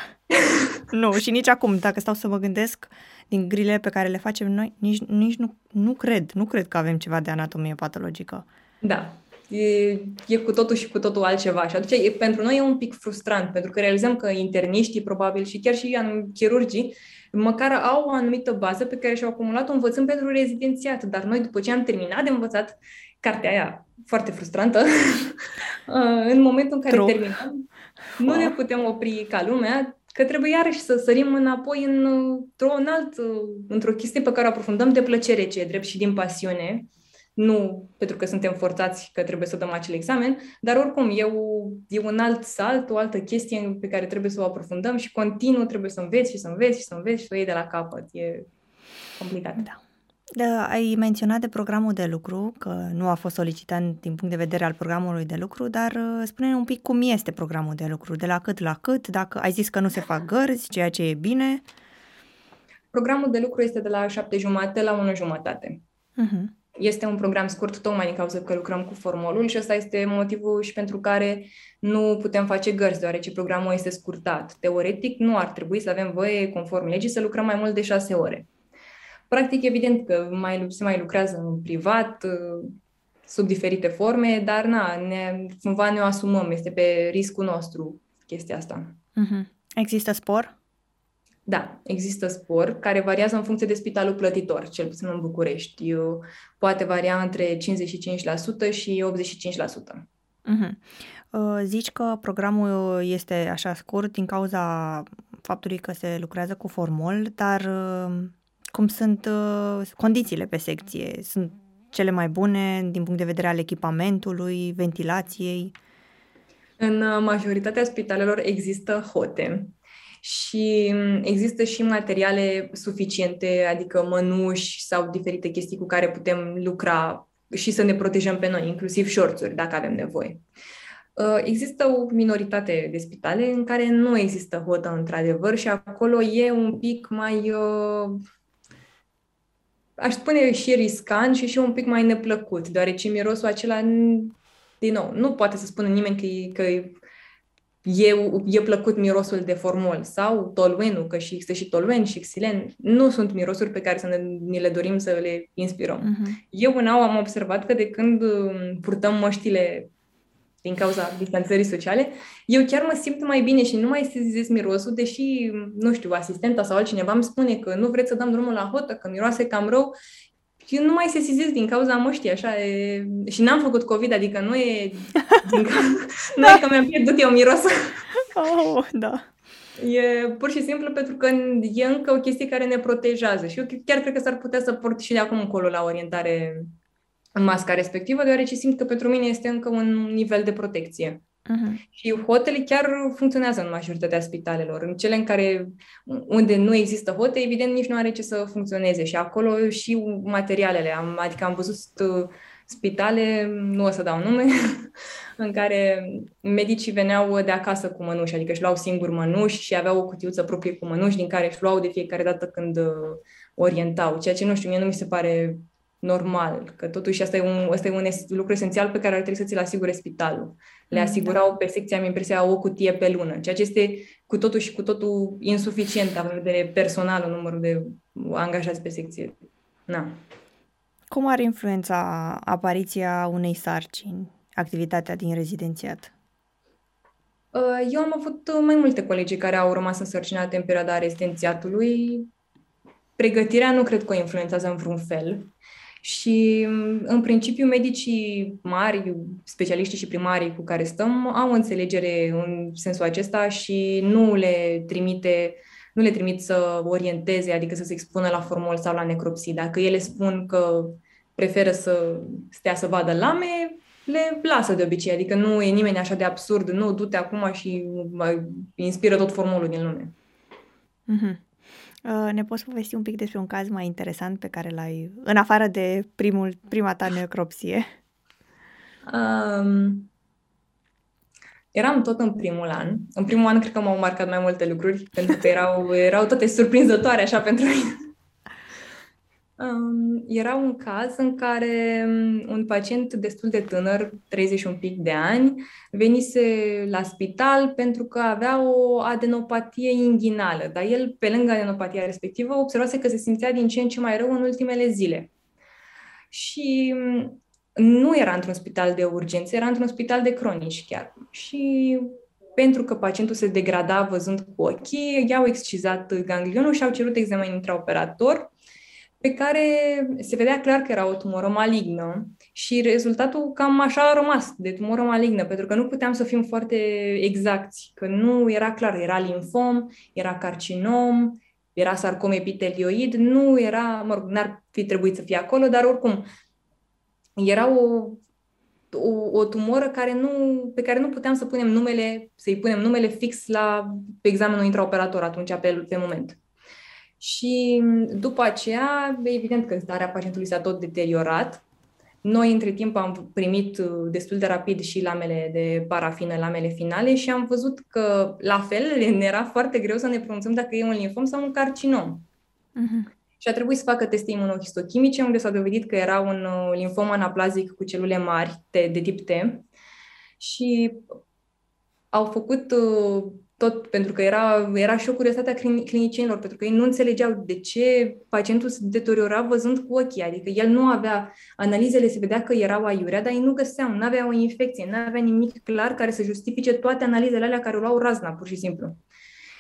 nu, și nici acum, dacă stau să mă gândesc, din grile pe care le facem noi, nici, nici nu, nu cred, nu cred că avem ceva de anatomie patologică. Da, e, e cu totul și cu totul altceva. Și atunci, e, pentru noi e un pic frustrant, pentru că realizăm că interniștii, probabil, și chiar și chirurgii, măcar au o anumită bază pe care și-au acumulat-o învățând pentru rezidențiat, dar noi, după ce am terminat de învățat cartea aia foarte frustrantă, în momentul în care True. terminăm, nu ne putem opri ca lumea, că trebuie iarăși să sărim înapoi în, într-o, în alt, într-o chestie pe care o aprofundăm de plăcere, ce e drept și din pasiune. nu pentru că suntem forțați că trebuie să dăm acel examen, dar oricum e, o, e un alt salt, o altă chestie pe care trebuie să o aprofundăm și continuu trebuie să înveți și să înveți și să înveți și să o iei de la capăt. E complicat. Da. Da, ai menționat de programul de lucru, că nu a fost solicitat din punct de vedere al programului de lucru, dar uh, spune un pic cum este programul de lucru, de la cât la cât, dacă ai zis că nu se fac gărzi, ceea ce e bine. Programul de lucru este de la șapte jumate la 1 jumătate. Uh-huh. Este un program scurt tocmai din cauza că lucrăm cu formolul și ăsta este motivul și pentru care nu putem face gărzi, deoarece programul este scurtat. Teoretic, nu ar trebui să avem voie, conform legii, să lucrăm mai mult de șase ore. Practic, evident că mai, se mai lucrează în privat, sub diferite forme, dar na, ne, cumva ne o asumăm, este pe riscul nostru chestia asta. Uh-huh. Există spor? Da, există spor care variază în funcție de spitalul plătitor, cel puțin în București. Eu, poate varia între 55% și 85%. Uh-huh. Uh, zici că programul este așa scurt din cauza faptului că se lucrează cu formol, dar uh, cum sunt uh, condițiile pe secție? Sunt cele mai bune din punct de vedere al echipamentului, ventilației? În uh, majoritatea spitalelor există hote și mm, există și materiale suficiente, adică mănuși sau diferite chestii cu care putem lucra și să ne protejăm pe noi, inclusiv șorțuri, dacă avem nevoie. Uh, există o minoritate de spitale în care nu există hotă, într-adevăr, și acolo e un pic mai aș spune și riscant și și un pic mai neplăcut, deoarece mirosul acela, din nou, nu poate să spună nimeni că, e, că e, e plăcut mirosul de formol sau tolvenul, că și există și tolven și xilen, nu sunt mirosuri pe care să ne, ne le dorim să le inspirăm. Uh-huh. Eu în au am observat că de când um, purtăm măștile din cauza distanțării sociale, eu chiar mă simt mai bine și nu mai sezizez mirosul, deși, nu știu, asistenta sau altcineva îmi spune că nu vreți să dăm drumul la hotă, că miroase cam rău, eu nu mai sesizez din cauza măștii, așa, e... și n-am făcut COVID, adică nu e, din ca... nu e că mi-am pierdut eu mirosul. Oh, da. E pur și simplu pentru că e încă o chestie care ne protejează și eu chiar cred că s-ar putea să port și de acum încolo la orientare în masca respectivă, deoarece simt că pentru mine este încă un nivel de protecție. Uh-huh. Și hotele chiar funcționează în majoritatea spitalelor. În cele în care, unde nu există hote, evident, nici nu are ce să funcționeze. Și acolo și materialele. Am, adică am văzut uh, spitale, nu o să dau nume, în care medicii veneau de acasă cu mănuși, adică își luau singur mănuși și aveau o cutiuță proprie cu mănuși din care își luau de fiecare dată când uh, orientau, ceea ce nu știu, mie nu mi se pare normal, că totuși asta e un, asta e un lucru esențial pe care ar trebui să ți-l asigure spitalul. Le mm, asigurau da. pe secția, am impresia, o cutie pe lună, ceea ce este cu totul și cu totul insuficient, având de personal, numărul de angajați pe secție. Na. Cum ar influența apariția unei sarcini, activitatea din rezidențiat? Uh, eu am avut mai multe colegi care au rămas însărcinate în perioada rezidențiatului. Pregătirea nu cred că o influențează în vreun fel. Și, în principiu, medicii mari, specialiștii și primarii cu care stăm, au înțelegere în sensul acesta și nu le trimite nu le trimit să orienteze, adică să se expună la formol sau la necropsii. Dacă ele spun că preferă să stea să vadă lame, le lasă de obicei, adică nu e nimeni așa de absurd, nu, du-te acum și inspiră tot formulul din lume. Mm-hmm. Uh, ne poți povesti un pic despre un caz mai interesant pe care l-ai, în afară de primul, prima ta necropsie? Um, eram tot în primul an. În primul an cred că m-au marcat mai multe lucruri, pentru că erau, erau toate surprinzătoare așa pentru mine. Um, era un caz în care um, un pacient destul de tânăr, 30 un pic de ani, venise la spital pentru că avea o adenopatie inghinală, dar el, pe lângă adenopatia respectivă, observase că se simțea din ce în ce mai rău în ultimele zile. Și um, nu era într-un spital de urgență, era într-un spital de cronici chiar. Și pentru că pacientul se degrada văzând cu ochii, i-au excizat ganglionul și au cerut examen intraoperator pe care se vedea clar că era o tumoră malignă și rezultatul cam așa a rămas, de tumoră malignă, pentru că nu puteam să fim foarte exacti, că nu era clar, era linfom, era carcinom, era sarcom epitelioid, nu era, mă rog, n-ar fi trebuit să fie acolo, dar oricum era o, o, o tumoră care nu, pe care nu puteam să punem numele, să-i punem numele fix la pe examenul intraoperator atunci, pe, pe moment. Și după aceea, evident că starea pacientului s-a tot deteriorat. Noi, între timp, am primit uh, destul de rapid și lamele de parafină, lamele finale și am văzut că, la fel, ne era foarte greu să ne pronunțăm dacă e un linfom sau un carcinom. Uh-huh. Și a trebuit să facă teste imunohistochimice, unde s-a dovedit că era un uh, linfom anaplazic cu celule mari de, de tip T. Și au făcut uh, tot pentru că era, era și o curiozitate a clinicienilor, pentru că ei nu înțelegeau de ce pacientul se deteriora văzând cu ochii, adică el nu avea, analizele se vedea că erau aiurea, dar ei nu găseau, nu avea o infecție, nu avea nimic clar care să justifice toate analizele alea care luau razna, pur și simplu.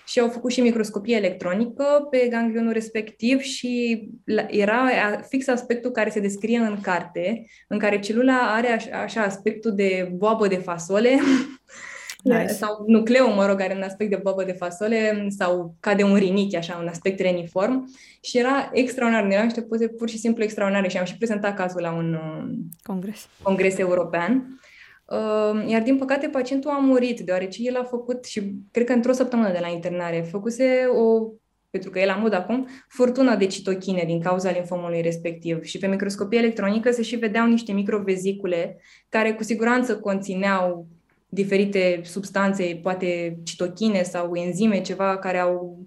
Și au făcut și microscopie electronică pe ganglionul respectiv și era fix aspectul care se descrie în carte, în care celula are așa aspectul de boabă de fasole, nice. sau nucleu, mă rog, are un aspect de bobă de fasole sau ca de un rinichi, așa, un aspect reniform și era extraordinar, erau niște poze pur și simplu extraordinare și am și prezentat cazul la un uh, congres, congres european. Uh, iar din păcate pacientul a murit, deoarece el a făcut, și cred că într-o săptămână de la internare, făcuse o pentru că e la mod acum, furtuna de citochine din cauza linfomului respectiv. Și pe microscopie electronică se și vedeau niște microvezicule care cu siguranță conțineau diferite substanțe, poate citochine sau enzime, ceva care au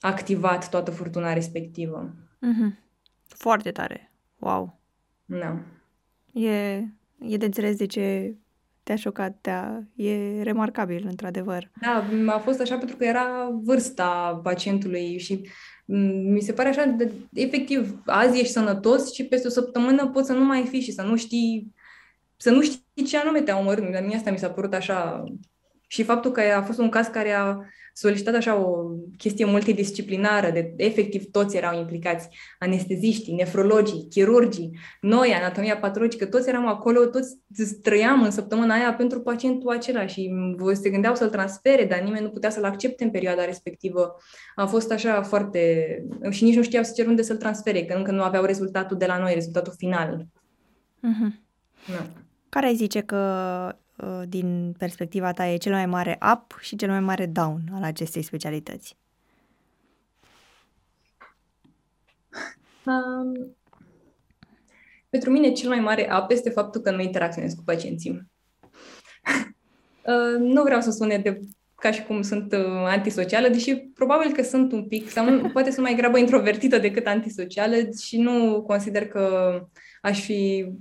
activat toată furtuna respectivă. Mm-hmm. Foarte tare. Wow. Da. E, e de înțeles de ce te-a șocat, te-a, e remarcabil, într-adevăr. Da, a fost așa pentru că era vârsta pacientului și mi se pare așa, de, efectiv, azi ești sănătos și peste o săptămână poți să nu mai fi și să nu știi să nu știi ce anume te-a omorât. La mine asta mi s-a părut așa... Și faptul că a fost un caz care a solicitat așa o chestie multidisciplinară, de efectiv toți erau implicați, anesteziștii, nefrologii, chirurgii, noi, anatomia patologică, toți eram acolo, toți trăiam în săptămâna aia pentru pacientul acela și se gândeau să-l transfere, dar nimeni nu putea să-l accepte în perioada respectivă. A fost așa foarte... și nici nu știau să cer unde să-l transfere, că încă nu aveau rezultatul de la noi, rezultatul final. Uh-huh. Da. Care ai zice că, uh, din perspectiva ta, e cel mai mare up și cel mai mare down al acestei specialități? Um, pentru mine cel mai mare up este faptul că nu interacționez cu pacienții. uh, nu vreau să sune de ca și cum sunt uh, antisocială, deși probabil că sunt un pic, sau nu, poate sunt mai grabă introvertită decât antisocială și nu consider că aș fi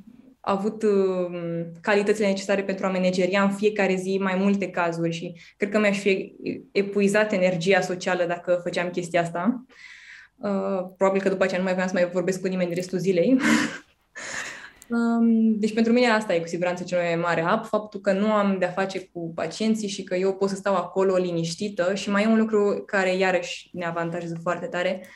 avut uh, calitățile necesare pentru a manageria în fiecare zi mai multe cazuri și cred că mi-aș fi epuizat energia socială dacă făceam chestia asta. Uh, probabil că după aceea nu mai vreau să mai vorbesc cu nimeni restul zilei. um, deci pentru mine asta e cu siguranță cel mai mare ap, faptul că nu am de-a face cu pacienții și că eu pot să stau acolo liniștită și mai e un lucru care iarăși ne avantajează foarte tare,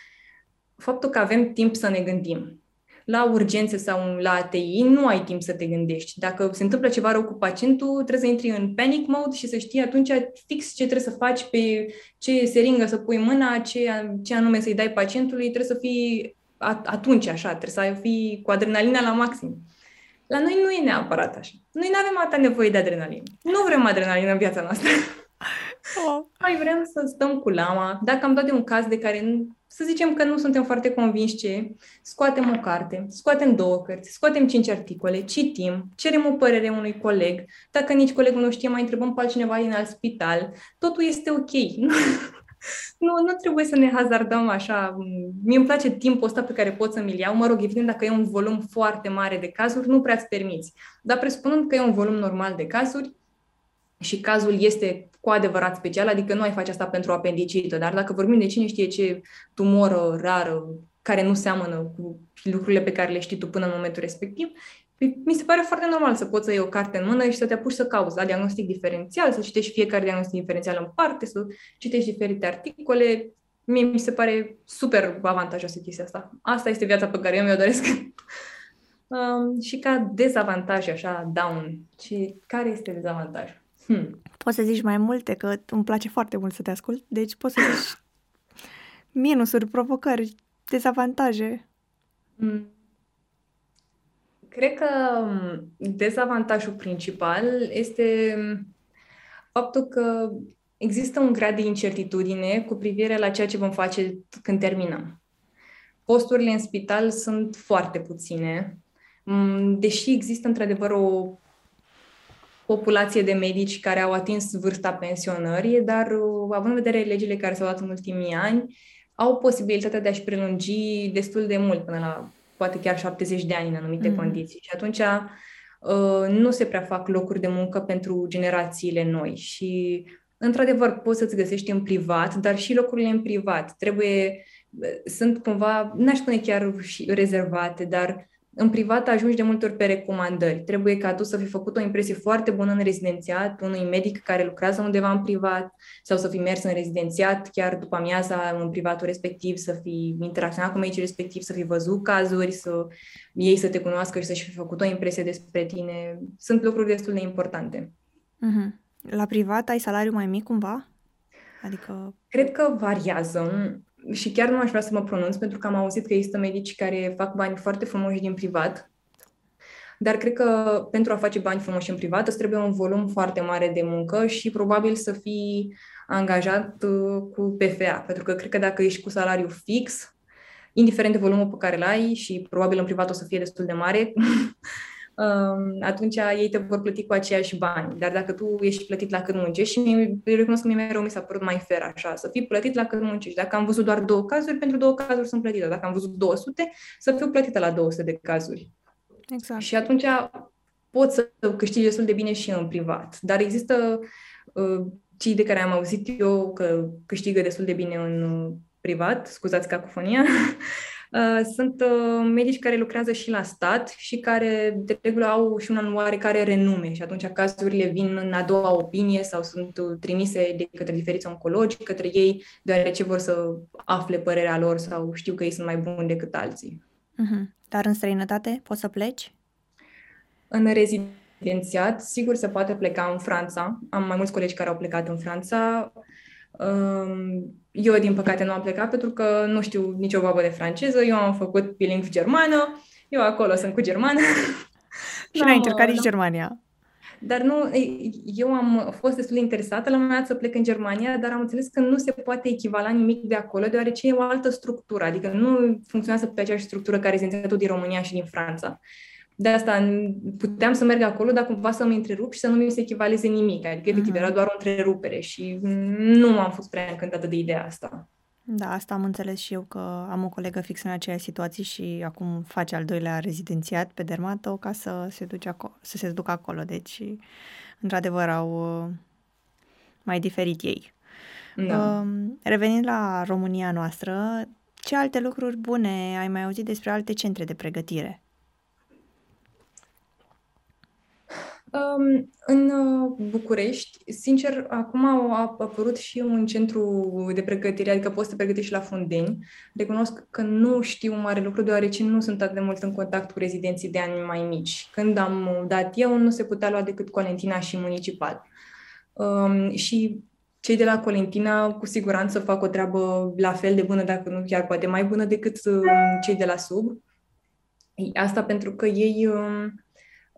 faptul că avem timp să ne gândim la urgențe sau la ATI nu ai timp să te gândești. Dacă se întâmplă ceva rău cu pacientul, trebuie să intri în panic mode și să știi atunci fix ce trebuie să faci, pe ce seringă să pui mâna, ce, ce anume să-i dai pacientului, trebuie să fii atunci așa, trebuie să fii cu adrenalina la maxim. La noi nu e neapărat așa. Noi nu avem atâta nevoie de adrenalină. Nu vrem adrenalină în viața noastră. Oh. Noi vrem să stăm cu lama. Dacă am dat de un caz de care nu, să zicem că nu suntem foarte convinși ce, scoatem o carte, scoatem două cărți, scoatem cinci articole, citim, cerem o părere unui coleg. Dacă nici colegul nu știe, mai întrebăm pe altcineva din alt spital. Totul este ok. nu, nu trebuie să ne hazardăm așa. Mie îmi place timpul ăsta pe care pot să mi-l iau. Mă rog, evident, dacă e un volum foarte mare de cazuri, nu prea-ți permiți. Dar presupunând că e un volum normal de cazuri, și cazul este cu adevărat special, adică nu ai face asta pentru apendicită, dar dacă vorbim de cine știe ce tumoră rară, care nu seamănă cu lucrurile pe care le știi tu până în momentul respectiv, păi, mi se pare foarte normal să poți să iei o carte în mână și să te apuci să cauți la diagnostic diferențial, să citești fiecare diagnostic diferențial în parte, să citești diferite articole. Mie mi se pare super avantajoasă chestia asta. Asta este viața pe care eu mi-o doresc. um, și ca dezavantaj, așa, down. Și care este dezavantajul? Hmm. Poți să zici mai multe, că îmi place foarte mult să te ascult, deci poți să zici minusuri, provocări, dezavantaje. Hmm. Cred că um, dezavantajul principal este um, faptul că există un grad de incertitudine cu privire la ceea ce vom face când terminăm. Posturile în spital sunt foarte puține, um, deși există într-adevăr o populație de medici care au atins vârsta pensionării, dar uh, având în vedere legile care s-au dat în ultimii ani, au posibilitatea de a-și prelungi destul de mult, până la poate chiar 70 de ani în anumite mm. condiții. Și atunci uh, nu se prea fac locuri de muncă pentru generațiile noi. Și, într-adevăr, poți să-ți găsești în privat, dar și locurile în privat trebuie, uh, sunt cumva, n-aș spune chiar și rezervate, dar în privat ajungi de multe ori pe recomandări. Trebuie ca tu să fi făcut o impresie foarte bună în rezidențiat, unui medic care lucrează undeva în privat sau să fi mers în rezidențiat chiar după amiaza în privatul respectiv, să fi interacționat cu medicii respectiv, să fi văzut cazuri, să ei să te cunoască și să-și fi făcut o impresie despre tine. Sunt lucruri destul de importante. Mm-hmm. La privat ai salariu mai mic cumva? Adică... Cred că variază și chiar nu aș vrea să mă pronunț, pentru că am auzit că există medici care fac bani foarte frumoși din privat, dar cred că pentru a face bani frumoși în privat îți trebuie un volum foarte mare de muncă și probabil să fii angajat uh, cu PFA, pentru că cred că dacă ești cu salariu fix, indiferent de volumul pe care îl ai și probabil în privat o să fie destul de mare, atunci ei te vor plăti cu aceiași bani. Dar dacă tu ești plătit la cât muncești, și mie, eu recunosc că mie mereu mi s-a părut mai fer așa, să fii plătit la cât muncești. Dacă am văzut doar două cazuri, pentru două cazuri sunt plătită. Dacă am văzut 200, să fiu plătită la 200 de cazuri. Exact. Și atunci poți să câștigi destul de bine și în privat. Dar există uh, cei de care am auzit eu că câștigă destul de bine în uh, privat, scuzați cacofonia, Uh, sunt uh, medici care lucrează și la stat și care de regulă au și un oarecare renume și atunci cazurile vin în a doua opinie sau sunt uh, trimise de către diferiți oncologi către ei, deoarece vor să afle părerea lor sau știu că ei sunt mai buni decât alții. Uh-huh. Dar în străinătate poți să pleci? În rezidențiat, sigur se poate pleca în Franța. Am mai mulți colegi care au plecat în Franța. Eu, din păcate, nu am plecat pentru că nu știu nicio babă de franceză. Eu am făcut bilingv germană. Eu acolo sunt cu germană. și n-ai încercat nici Germania. Dar nu, eu am fost destul de interesată la un moment dat să plec în Germania, dar am înțeles că nu se poate echivala nimic de acolo, deoarece e o altă structură, adică nu funcționează pe aceeași structură care rezidențiatul din România și din Franța. De asta puteam să merg acolo, dar cumva să mă întrerup și să nu mi se echivaleze nimic. Adică, efectiv, mm-hmm. era doar o întrerupere și nu am fost prea încântată de ideea asta. Da, asta am înțeles și eu că am o colegă fix în aceeași situație și acum face al doilea rezidențiat pe Dermato ca să se, duce acolo, să se ducă acolo. Deci, într-adevăr, au uh, mai diferit ei. Da. Um, revenind la România noastră, ce alte lucruri bune ai mai auzit despre alte centre de pregătire? În uh, București, sincer, acum a apărut și un centru de pregătire, adică poți să te pregătești la Fundeni. Recunosc că nu știu mare lucru, deoarece nu sunt atât de mult în contact cu rezidenții de ani mai mici. Când am dat eu, nu se putea lua decât Colentina și Municipal. Um, și cei de la Colentina cu siguranță fac o treabă la fel de bună, dacă nu chiar poate mai bună decât um, cei de la sub. Asta pentru că ei...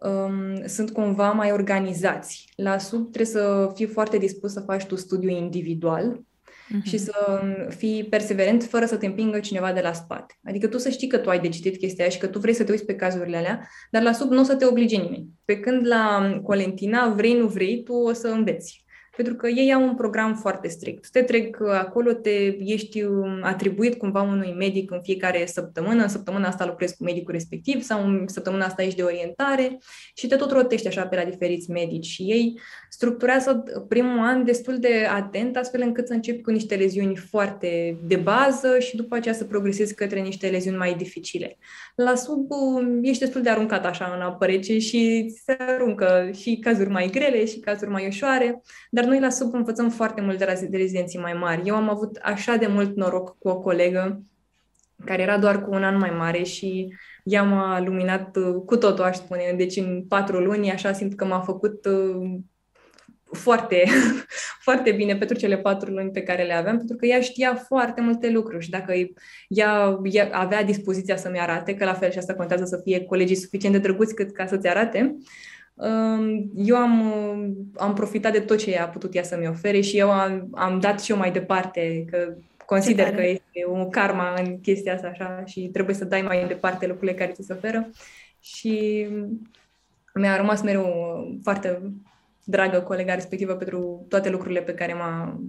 Um, um, sunt cumva mai organizați. La sub trebuie să fii foarte dispus să faci tu studiu individual uh-huh. și să fii perseverent fără să te împingă cineva de la spate. Adică tu să știi că tu ai de citit chestia aia și că tu vrei să te uiți pe cazurile alea, dar la sub nu o să te oblige nimeni. Pe când la Colentina, vrei, nu vrei, tu o să înveți pentru că ei au un program foarte strict. Te trec acolo, te ești um, atribuit cumva unui medic în fiecare săptămână, în săptămâna asta lucrezi cu medicul respectiv sau în săptămâna asta ești de orientare și te tot rotești așa pe la diferiți medici și ei structurează primul an destul de atent, astfel încât să începi cu niște leziuni foarte de bază și după aceea să progresezi către niște leziuni mai dificile. La sub um, ești destul de aruncat așa în apă rece și se aruncă și cazuri mai grele și cazuri mai ușoare, dar noi la sub învățăm foarte mult de la de rezidenții mai mari. Eu am avut așa de mult noroc cu o colegă care era doar cu un an mai mare și ea m-a luminat uh, cu totul, aș spune. Deci în patru luni, așa simt că m-a făcut uh, foarte, foarte bine pentru cele patru luni pe care le aveam, pentru că ea știa foarte multe lucruri și dacă ea, ea avea dispoziția să-mi arate, că la fel și asta contează să fie colegii suficient de drăguți cât ca să-ți arate, um, eu am, am profitat de tot ce ea a putut ea să-mi ofere și eu am, am dat și eu mai departe, că consider că este o karma în chestia asta așa și trebuie să dai mai departe lucrurile care ți se oferă și mi-a rămas mereu foarte dragă colega respectivă pentru toate lucrurile pe care, m-a,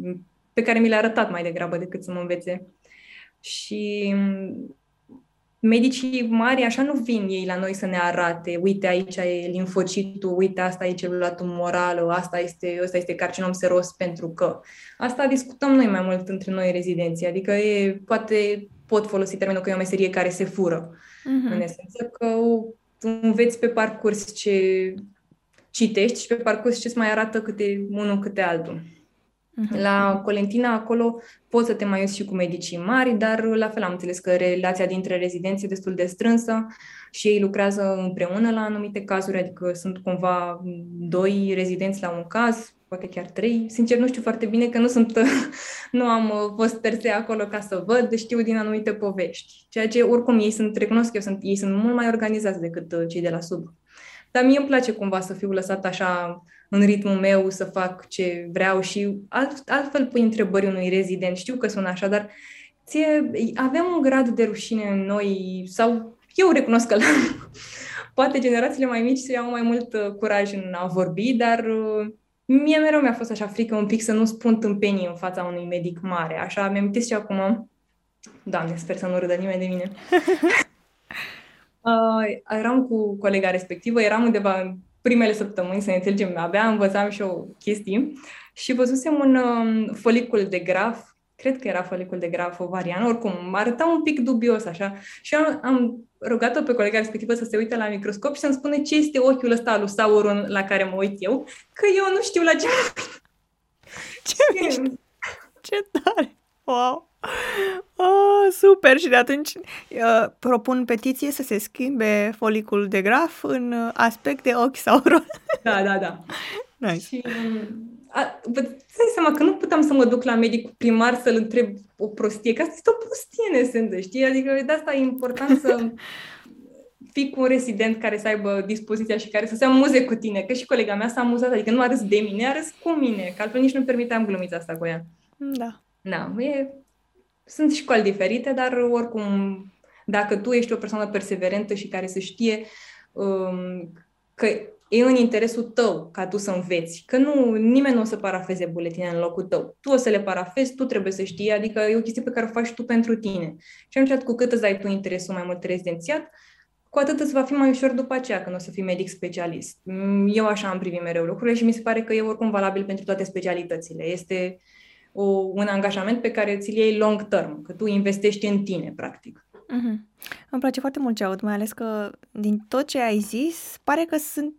pe care mi le-a arătat mai degrabă decât să mă învețe. Și medicii mari așa nu vin ei la noi să ne arate, uite aici e limfocitul, uite asta e celula tumorală, asta este, ăsta este carcinom seros pentru că. Asta discutăm noi mai mult între noi rezidenții, adică e, poate pot folosi termenul că e o meserie care se fură, uh-huh. în esență, că înveți pe parcurs ce citești și pe parcurs ce-ți mai arată câte unul câte altul. Uh-huh. La Colentina, acolo poți să te mai uiți și cu medicii mari, dar la fel am înțeles că relația dintre rezidenți e destul de strânsă și ei lucrează împreună la anumite cazuri, adică sunt cumva doi rezidenți la un caz, poate chiar trei. Sincer, nu știu foarte bine că nu sunt, nu am fost terse acolo ca să văd, știu din anumite povești. Ceea ce, oricum, ei sunt, recunosc că eu sunt, ei sunt mult mai organizați decât uh, cei de la sub. Dar mie îmi place cumva să fiu lăsat așa în ritmul meu, să fac ce vreau și alt, altfel pui întrebări unui rezident. Știu că sună așa, dar ție, avem un grad de rușine în noi sau eu recunosc că la, poate generațiile mai mici se iau mai mult uh, curaj în a vorbi, dar uh, mie mereu mi-a fost așa frică un pic să nu spun tâmpenii în fața unui medic mare. Așa mi-am și acum, Doamne, sper să nu râdă nimeni de mine. Uh, eram cu colega respectivă, eram undeva în primele săptămâni, să ne înțelegem, abia învățam și o chestie și văzusem un um, folicul de graf, cred că era folicul de graf ovarian, oricum, arăta un pic dubios așa și am, am rugat-o pe colega respectivă să se uite la microscop și să-mi spune ce este ochiul ăsta al lui Sauron la care mă uit eu, că eu nu știu la ce Ce, ce tare! Wow! Oh, super! Și de atunci uh, propun petiție să se schimbe folicul de graf în uh, aspect de ochi Sauron. Da, da, da. Nice. Și a, vă dai seama că nu puteam să mă duc la medicul primar să-l întreb o prostie, că asta este o prostie în esență, știi? Adică de asta e important să fii cu un rezident care să aibă dispoziția și care să se amuze cu tine, că și colega mea s-a amuzat, adică nu a râs de mine, a râs cu mine, că altfel nici nu permiteam glumița asta cu ea. Da. Da, e sunt școli diferite, dar oricum, dacă tu ești o persoană perseverentă și care să știe um, că e în interesul tău ca tu să înveți, că nu, nimeni nu o să parafeze buletine în locul tău. Tu o să le parafezi, tu trebuie să știi, adică e o chestie pe care o faci tu pentru tine. Și atunci, cu cât îți dai tu interesul mai mult rezidențiat, cu atât îți va fi mai ușor după aceea când o să fii medic specialist. Eu așa am privit mereu lucrurile și mi se pare că e oricum valabil pentru toate specialitățile. Este uh, o, un angajament pe care ți-l iei long term, că tu investești în tine, practic. Mm-hmm. Îmi place foarte mult ce aud, mai ales că din tot ce ai zis, pare că sunt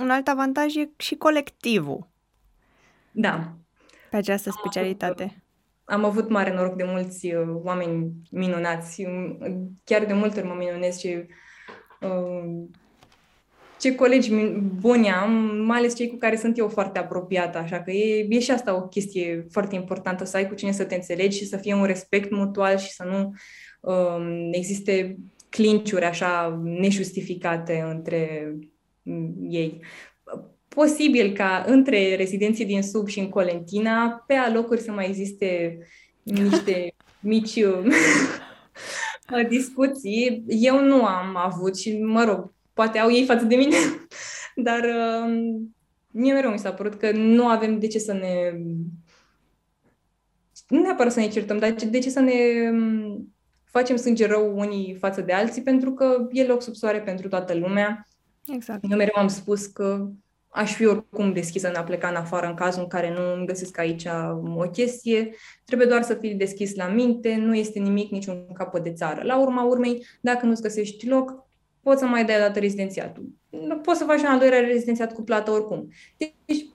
un alt avantaj e și colectivul. Da. Pe această specialitate. Am avut, am avut mare noroc de mulți uh, oameni minunați. Chiar de multe ori mă minunez și uh, ce colegi buni am, mai ales cei cu care sunt eu foarte apropiată, așa că e, e și asta o chestie foarte importantă, să ai cu cine să te înțelegi și să fie un respect mutual și să nu um, existe clinciuri așa nejustificate între mm, ei. Posibil ca între rezidenții din sub și în Colentina, pe alocuri să mai existe niște mici discuții. Eu nu am avut și, mă rog, poate au ei față de mine, dar uh, mie mereu mi s-a părut că nu avem de ce să ne... Nu neapărat să ne certăm, dar de ce să ne um, facem sânge rău unii față de alții, pentru că e loc sub soare pentru toată lumea. Exact. Eu mereu am spus că aș fi oricum deschisă în a pleca în afară în cazul în care nu îmi găsesc aici o chestie. Trebuie doar să fii deschis la minte, nu este nimic niciun capăt de țară. La urma urmei, dacă nu-ți găsești loc, poți să mai dai dată rezidențiatul. Poți să faci un al doilea rezidențiat cu plată oricum. Deci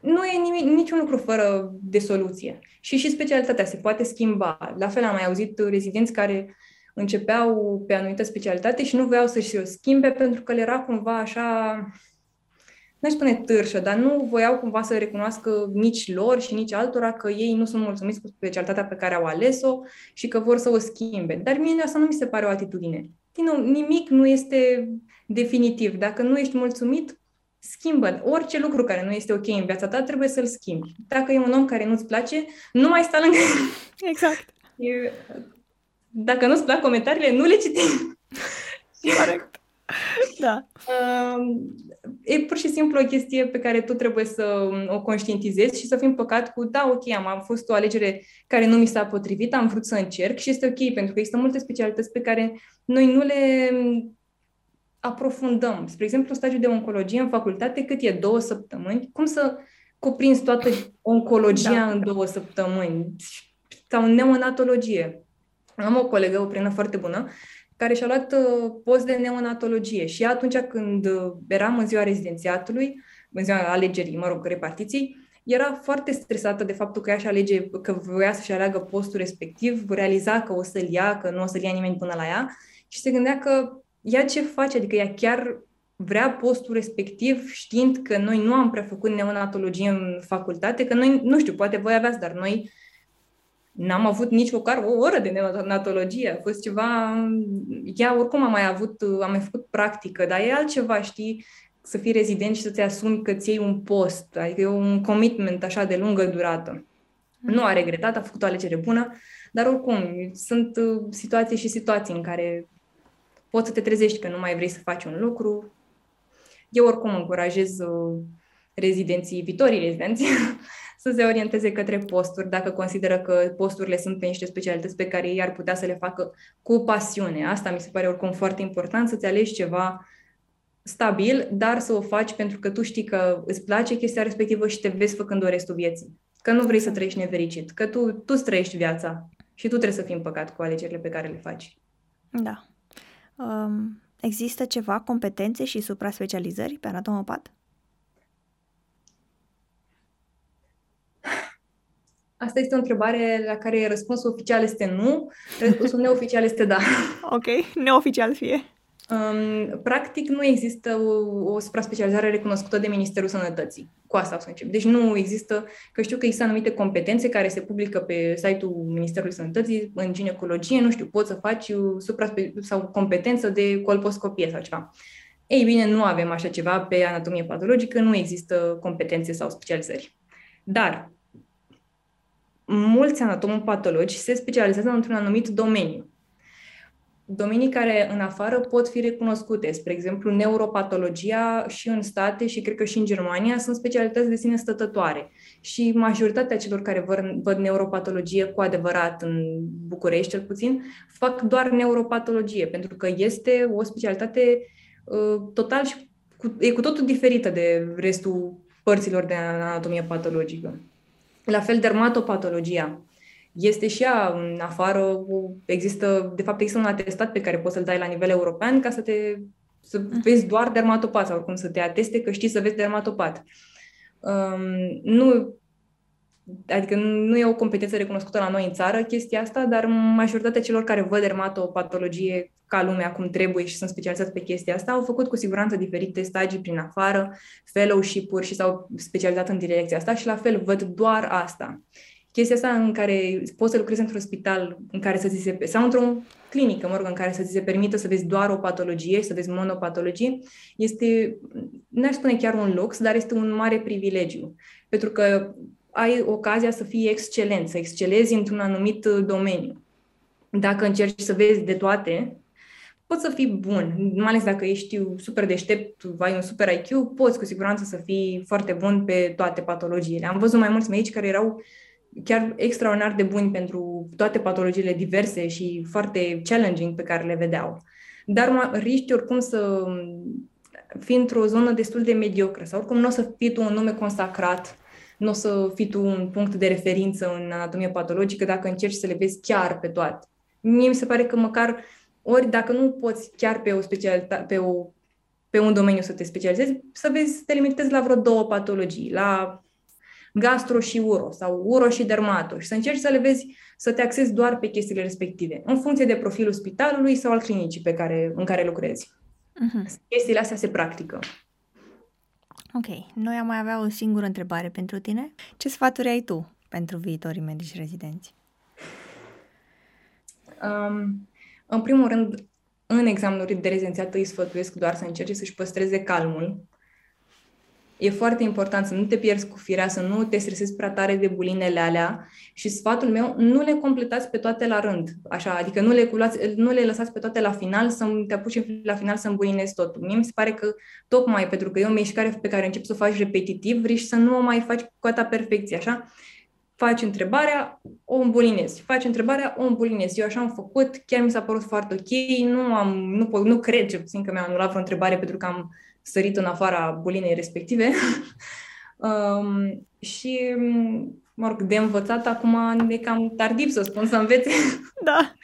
nu e nimic, niciun lucru fără de soluție. Și și specialitatea se poate schimba. La fel am mai auzit rezidenți care începeau pe anumită specialitate și nu voiau să-și o schimbe pentru că le era cumva așa n-aș spune târșă, dar nu voiau cumva să recunoască nici lor și nici altora că ei nu sunt mulțumiți cu specialitatea pe care au ales-o și că vor să o schimbe. Dar mie asta nu mi se pare o atitudine. Din nou, nimic nu este definitiv. Dacă nu ești mulțumit, schimbă. Orice lucru care nu este ok în viața ta, trebuie să-l schimbi. Dacă e un om care nu-ți place, nu mai sta lângă Exact. E, dacă nu-ți plac comentariile, nu le citim. Corect. Da. Uh, e pur și simplu o chestie pe care tu trebuie să o conștientizezi și să fii împăcat cu, da, ok, am, am fost o alegere care nu mi s-a potrivit, am vrut să încerc și este ok, pentru că există multe specialități pe care noi nu le aprofundăm. Spre exemplu, stagiul de oncologie în facultate, cât e două săptămâni, cum să cuprinzi toată oncologia da. în două săptămâni? Sau neonatologie. Am o colegă, o prienă foarte bună, care și-a luat uh, post de neonatologie. Și atunci când uh, eram în ziua rezidențiatului, în ziua alegerii, mă rog, repartiției, era foarte stresată de faptul că ea și alege, că voia să-și aleagă postul respectiv, realiza că o să-l ia, că nu o să-l ia nimeni până la ea și se gândea că ea ce face, adică ea chiar vrea postul respectiv știind că noi nu am prefăcut neonatologie în facultate, că noi, nu știu, poate voi aveați, dar noi N-am avut nici măcar o oră de neonatologie. A fost ceva... Ea oricum am mai avut, am mai făcut practică, dar e altceva, știi, să fii rezident și să-ți asumi că ți iei un post. Adică e un commitment așa de lungă durată. Mm. Nu a regretat, a făcut o alegere bună, dar oricum, sunt uh, situații și situații în care poți să te trezești că nu mai vrei să faci un lucru. Eu oricum încurajez uh, rezidenții, viitorii rezidenți, să se orienteze către posturi, dacă consideră că posturile sunt pe niște specialități pe care ei ar putea să le facă cu pasiune. Asta mi se pare oricum foarte important, să-ți alegi ceva stabil, dar să o faci pentru că tu știi că îți place chestia respectivă și te vezi făcând-o restul vieții. Că nu vrei să trăiești nefericit, că tu, tu trăiești viața și tu trebuie să fii împăcat cu alegerile pe care le faci. Da. Um, există ceva competențe și supra-specializări pe anatomopat? Asta este o întrebare la care răspunsul oficial este nu, răspunsul neoficial este da. Ok, neoficial fie. Um, practic nu există o, o supra-specializare recunoscută de Ministerul Sănătății. Cu asta o să încep. Deci nu există, că știu că există anumite competențe care se publică pe site-ul Ministerului Sănătății, în ginecologie, nu știu, poți să faci supra sau competență de colposcopie sau ceva. Ei bine, nu avem așa ceva pe anatomie patologică, nu există competențe sau specializări. Dar mulți anatomopatologi se specializează într-un anumit domeniu. Domenii care în afară pot fi recunoscute, spre exemplu neuropatologia și în state și cred că și în Germania sunt specialități de sine stătătoare. Și majoritatea celor care văd, văd neuropatologie cu adevărat în București cel puțin, fac doar neuropatologie, pentru că este o specialitate uh, total și cu, e cu totul diferită de restul părților de anatomie patologică. La fel, dermatopatologia. Este și ea în afară, există, de fapt există un atestat pe care poți să-l dai la nivel european ca să te să mm. vezi doar dermatopat sau oricum să te ateste că știi să vezi dermatopat. Um, nu Adică nu e o competență recunoscută la noi în țară chestia asta, dar majoritatea celor care văd dermatopatologie ca lumea cum trebuie și sunt specializați pe chestia asta au făcut cu siguranță diferite stagii prin afară, fellowship-uri și s-au specializat în direcția asta și la fel văd doar asta. Chestia asta în care poți să lucrezi într-un spital în care să ți se, sau într-o clinică, mă rog, în care să ți se permită să vezi doar o patologie, să vezi monopatologie, este, n-aș spune chiar un lux, dar este un mare privilegiu. Pentru că ai ocazia să fii excelent, să excelezi într-un anumit uh, domeniu. Dacă încerci să vezi de toate, poți să fii bun, mai ales dacă ești super deștept, ai un super IQ, poți cu siguranță să fii foarte bun pe toate patologiile. Am văzut mai mulți medici care erau chiar extraordinar de buni pentru toate patologiile diverse și foarte challenging pe care le vedeau. Dar riști oricum să fii într-o zonă destul de mediocră sau oricum nu o să fii tu un nume consacrat nu o să fii tu un punct de referință în anatomie patologică dacă încerci să le vezi chiar pe toate. Mie mi se pare că măcar ori dacă nu poți chiar pe o specialitate, pe, o, pe un domeniu să te specializezi, să vezi, să te limitezi la vreo două patologii, la gastro și uro sau uro și dermato și să încerci să le vezi, să te axezi doar pe chestiile respective, în funcție de profilul spitalului sau al clinicii pe care, în care lucrezi. Uh-huh. Chestiile astea se practică. Ok, noi am mai avea o singură întrebare pentru tine. Ce sfaturi ai tu pentru viitorii medici rezidenți? Um, în primul rând, în examenul de rezidențiat îi sfătuiesc doar să încerce să-și păstreze calmul. E foarte important să nu te pierzi cu firea, să nu te stresezi prea tare de bulinele alea și sfatul meu, nu le completați pe toate la rând, așa, adică nu le, culați, nu le lăsați pe toate la final, să te apuci la final să îmbulinezi totul. Mie mi se pare că tocmai pentru că e o mișcare pe care începi să o faci repetitiv, vrei să nu o mai faci cu toată perfecție, așa? Faci întrebarea, o îmbulinezi. Faci întrebarea, o îmbulinezi. Eu așa am făcut, chiar mi s-a părut foarte ok, nu, am, nu, pot, nu cred ce puțin că mi-am anulat vreo întrebare pentru că am sărit în afara bulinei respective. um, și, mă rog, de învățat acum e cam tardiv să spun, să învețe. Da.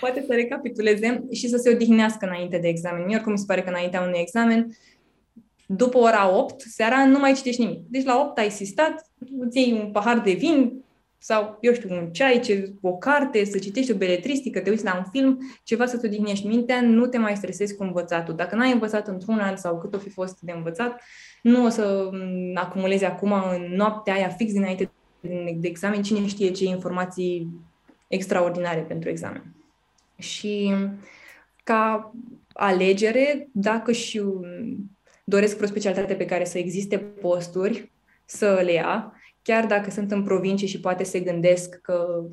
Poate să recapituleze și să se odihnească înainte de examen. Mie oricum mi se pare că înaintea unui examen după ora 8, seara, nu mai citești nimic. Deci la 8 ai sistat, îți iei un pahar de vin sau, eu știu, un ceai, ce, o carte, să citești o beletristică, te uiți la un film, ceva să-ți odihnești mintea, nu te mai stresezi cu învățatul. Dacă n-ai învățat într-un an sau cât o fi fost de învățat, nu o să acumulezi acum în noaptea aia fix dinainte de examen, cine știe ce informații extraordinare pentru examen. Și ca alegere, dacă și doresc vreo specialitate pe care să existe posturi, să le ia, chiar dacă sunt în provincie și poate se gândesc că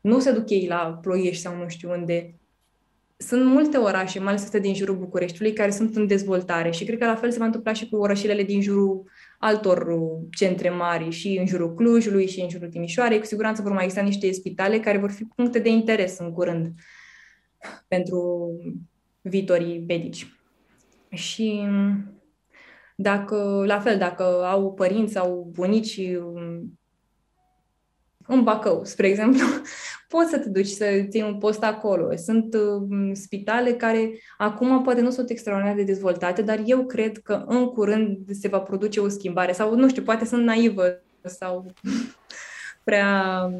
nu se duc ei la Ploiești sau nu știu unde. Sunt multe orașe, mai ales astea din jurul Bucureștiului, care sunt în dezvoltare și cred că la fel se va întâmpla și cu orașele din jurul altor centre mari și în jurul Clujului și în jurul Timișoarei. Cu siguranță vor mai exista niște spitale care vor fi puncte de interes în curând pentru viitorii medici. Și dacă, la fel, dacă au părinți sau bunici um, în Bacău, spre exemplu, poți să te duci să ții un post acolo. Sunt uh, spitale care acum poate nu sunt extraordinar de dezvoltate, dar eu cred că în curând se va produce o schimbare. Sau, nu știu, poate sunt naivă sau prea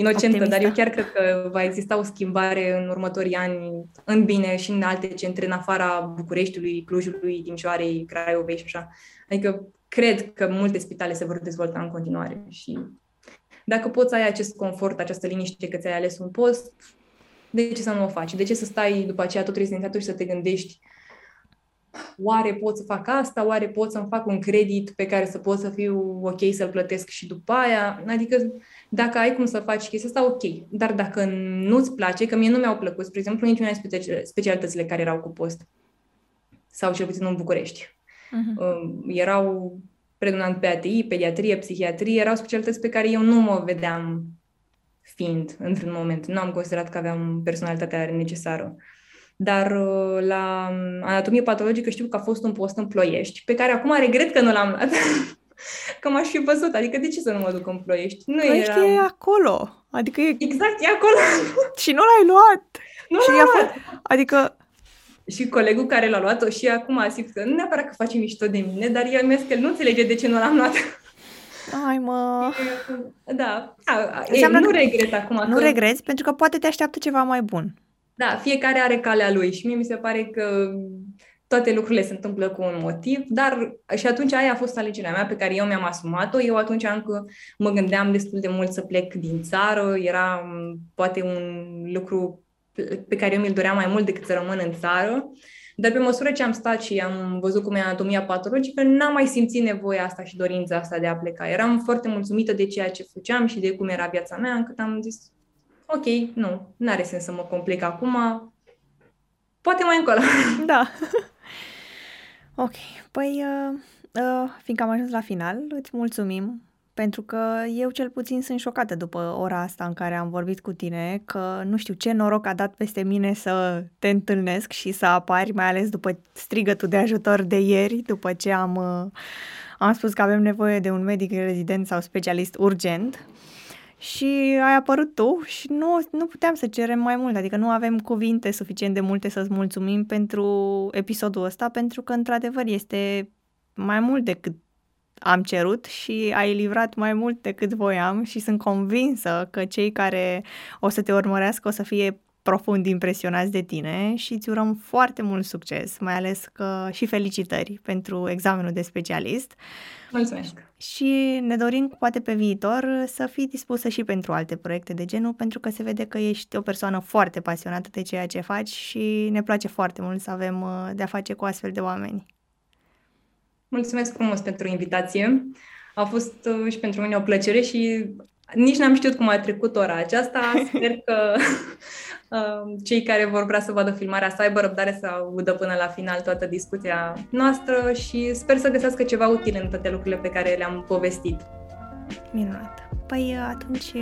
inocentă, Optimistă. dar eu chiar cred că va exista o schimbare în următorii ani în bine și în alte centre, în afara Bucureștiului, Clujului, Timișoarei, Craiovei și așa. Adică cred că multe spitale se vor dezvolta în continuare și dacă poți să ai acest confort, această liniște că ți-ai ales un post, de ce să nu o faci? De ce să stai după aceea tot rezidențiatul și să te gândești oare pot să fac asta, oare pot să-mi fac un credit pe care să pot să fiu ok să-l plătesc și după aia. Adică dacă ai cum să faci chestia asta, ok. Dar dacă nu-ți place, că mie nu mi-au plăcut, spre exemplu, niciuna din specialitățile care erau cu post, sau cel puțin în București. Uh-huh. Erau predonant pe ATI, pediatrie, psihiatrie, erau specialități pe care eu nu mă vedeam fiind într-un moment. Nu am considerat că aveam personalitatea necesară. Uh, dar uh, la um, anatomie patologică știu că a fost un post în Ploiești, pe care acum regret că nu l-am luat. că m-aș fi văzut. Adică de ce să nu mă duc în Ploiești? Nu Ploiești era... e acolo. Adică e... Exact, e acolo. și nu l-ai luat. Nu și l-am luat. Adică și colegul care l-a luat-o și acum a zis că nu neapărat că face mișto de mine, dar el mi-a că el nu înțelege de ce nu l-am luat. Ai, mă... Da, a, e, nu regret acum. Nu că... regreți pentru că poate te așteaptă ceva mai bun. Da, fiecare are calea lui și mie mi se pare că toate lucrurile se întâmplă cu un motiv, dar și atunci aia a fost alegerea mea pe care eu mi-am asumat-o. Eu atunci încă mă gândeam destul de mult să plec din țară, era poate un lucru pe care eu mi-l doream mai mult decât să rămân în țară. Dar pe măsură ce am stat și am văzut cum e anatomia patologică, n-am mai simțit nevoia asta și dorința asta de a pleca. Eram foarte mulțumită de ceea ce făceam și de cum era viața mea, încât am zis, ok, nu, nu are sens să mă complic acum, poate mai încolo. Da. ok, păi, uh, uh, fiindcă am ajuns la final, îți mulțumim pentru că eu cel puțin sunt șocată după ora asta în care am vorbit cu tine, că nu știu ce noroc a dat peste mine să te întâlnesc și să apari, mai ales după strigătul de ajutor de ieri, după ce am, uh, am spus că avem nevoie de un medic rezident sau specialist urgent și ai apărut tu și nu, nu puteam să cerem mai mult, adică nu avem cuvinte suficient de multe să-ți mulțumim pentru episodul ăsta, pentru că într-adevăr este mai mult decât am cerut și ai livrat mai mult decât voiam și sunt convinsă că cei care o să te urmărească o să fie profund impresionați de tine și îți urăm foarte mult succes, mai ales că și felicitări pentru examenul de specialist. Mulțumesc! Și ne dorim, poate pe viitor, să fii dispusă și pentru alte proiecte de genul, pentru că se vede că ești o persoană foarte pasionată de ceea ce faci și ne place foarte mult să avem uh, de-a face cu astfel de oameni. Mulțumesc frumos pentru invitație. A fost uh, și pentru mine o plăcere și nici n-am știut cum a trecut ora aceasta. Sper că uh, cei care vor vrea să vadă filmarea să aibă răbdare să audă până la final toată discuția noastră și sper să găsească ceva util în toate lucrurile pe care le-am povestit. Minunat! Păi atunci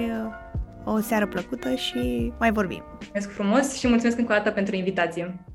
o seară plăcută și mai vorbim. Mulțumesc frumos și mulțumesc încă o dată pentru invitație.